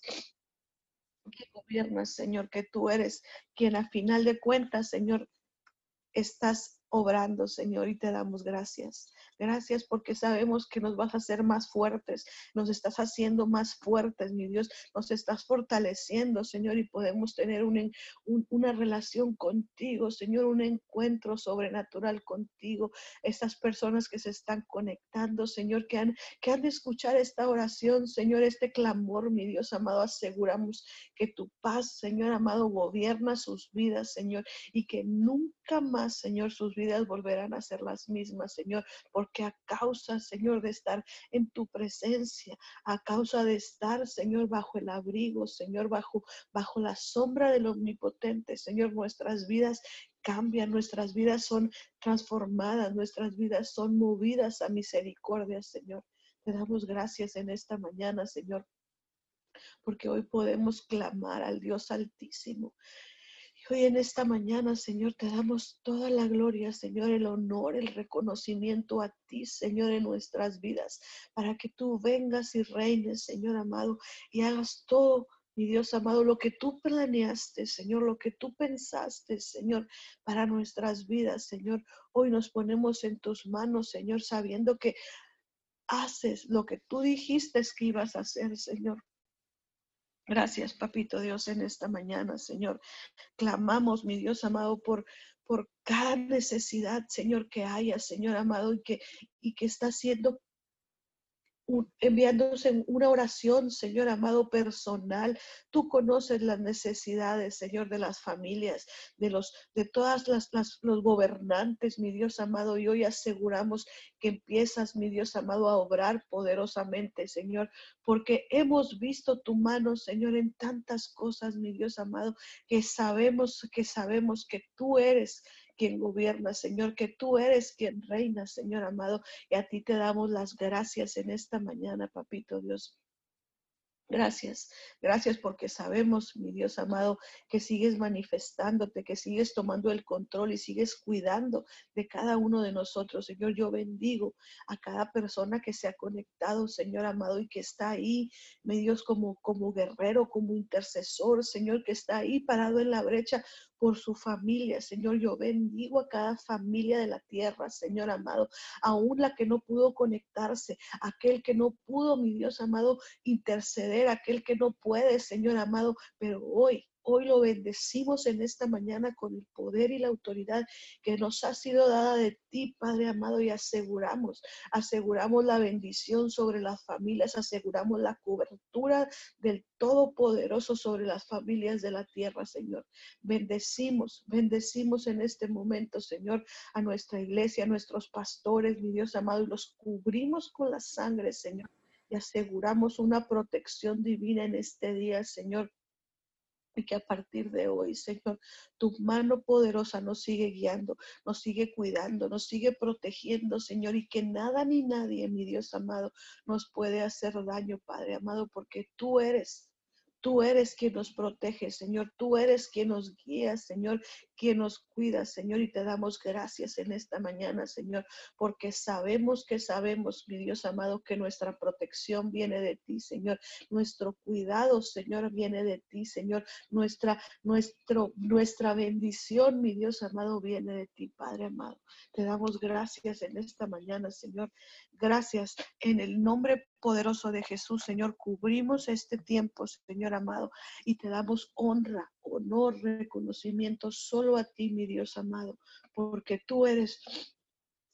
[SPEAKER 4] que gobiernas, Señor, que tú eres quien a final de cuentas, Señor, estás obrando, Señor, y te damos gracias. Gracias porque sabemos que nos vas a hacer más fuertes, nos estás haciendo más fuertes, mi Dios, nos estás fortaleciendo, Señor, y podemos tener una relación contigo, Señor, un encuentro sobrenatural contigo. Estas personas que se están conectando, Señor, que han, que han de escuchar esta oración, Señor, este clamor, mi Dios amado, aseguramos que tu paz, Señor amado, gobierna sus vidas, Señor, y que nunca más, Señor, sus vidas volverán a ser las mismas, Señor, porque a causa, Señor, de estar en tu presencia, a causa de estar, Señor, bajo el abrigo, Señor, bajo, bajo la sombra del omnipotente, Señor, nuestras vidas cambian, nuestras vidas son transformadas, nuestras vidas son movidas a misericordia, Señor. Te damos gracias en esta mañana, Señor, porque hoy podemos clamar al Dios Altísimo hoy en esta mañana, Señor, te damos toda la gloria, Señor, el honor, el reconocimiento a ti, Señor, en nuestras vidas, para que tú vengas y reines, Señor amado, y hagas todo mi Dios amado, lo que tú planeaste, Señor, lo que tú pensaste, Señor, para nuestras vidas, Señor. Hoy nos ponemos en tus manos, Señor, sabiendo que haces lo que tú dijiste que ibas a hacer, Señor. Gracias, papito Dios, en esta mañana, Señor. Clamamos, mi Dios amado, por, por cada necesidad, Señor, que haya, Señor amado, y que, y que está siendo enviándose una oración, Señor amado, personal. Tú conoces las necesidades, Señor, de las familias, de los, de todas las, los gobernantes, mi Dios amado, y hoy aseguramos que empiezas, mi Dios amado, a obrar poderosamente, Señor, porque hemos visto tu mano, Señor, en tantas cosas, mi Dios amado, que sabemos, que sabemos que tú eres quien gobierna, Señor, que tú eres quien reina, Señor amado, y a ti te damos las gracias en esta mañana, papito Dios. Gracias, gracias porque sabemos, mi Dios amado, que sigues manifestándote, que sigues tomando el control y sigues cuidando de cada uno de nosotros. Señor, yo bendigo a cada persona que se ha conectado, Señor amado, y que está ahí, mi Dios, como, como guerrero, como intercesor, Señor, que está ahí parado en la brecha por su familia. Señor, yo bendigo a cada familia de la tierra, Señor amado, aún la que no pudo conectarse, aquel que no pudo, mi Dios amado, interceder, aquel que no puede, Señor amado, pero hoy Hoy lo bendecimos en esta mañana con el poder y la autoridad que nos ha sido dada de ti, Padre amado, y aseguramos, aseguramos la bendición sobre las familias, aseguramos la cobertura del Todopoderoso sobre las familias de la tierra, Señor. Bendecimos, bendecimos en este momento, Señor, a nuestra iglesia, a nuestros pastores, mi Dios amado, y los cubrimos con la sangre, Señor. Y aseguramos una protección divina en este día, Señor y que a partir de hoy, Señor, tu mano poderosa nos sigue guiando, nos sigue cuidando, nos sigue protegiendo, Señor, y que nada ni nadie, mi Dios amado, nos puede hacer daño, Padre amado, porque tú eres Tú eres quien nos protege, Señor. Tú eres quien nos guía, Señor, quien nos cuida, Señor. Y te damos gracias en esta mañana, Señor, porque sabemos que sabemos, mi Dios amado, que nuestra protección viene de ti, Señor. Nuestro cuidado, Señor, viene de ti, Señor. Nuestra, nuestra bendición, mi Dios amado, viene de ti, Padre amado. Te damos gracias en esta mañana, Señor. Gracias en el nombre poderoso de Jesús, Señor. Cubrimos este tiempo, Señor amado, y te damos honra, honor, reconocimiento solo a ti, mi Dios amado, porque tú eres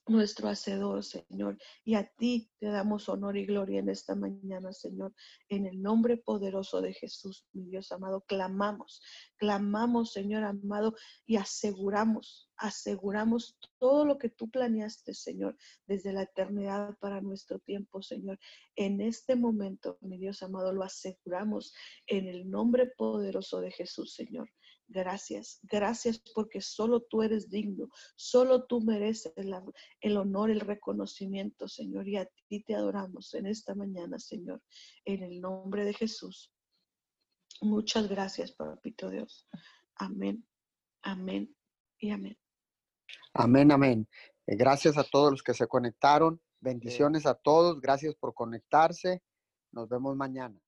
[SPEAKER 4] nuestro hacedor, Señor. Y a ti te damos honor y gloria en esta mañana, Señor. En el nombre poderoso de Jesús, mi Dios amado, clamamos, clamamos, Señor amado, y aseguramos, aseguramos todo lo que tú planeaste, Señor, desde la eternidad para nuestro tiempo, Señor. En este momento, mi Dios amado, lo aseguramos en el nombre poderoso de Jesús, Señor. Gracias, gracias porque solo tú eres digno, solo tú mereces el, honor, el reconocimiento, Señor, y a ti te adoramos en esta mañana, Señor, en el nombre de Jesús. Muchas gracias, Papito Dios. Amén, amén y amén.
[SPEAKER 1] Amén, amén. Eh, gracias a todos los que se conectaron. Bendiciones a todos. Gracias por conectarse. Nos vemos mañana.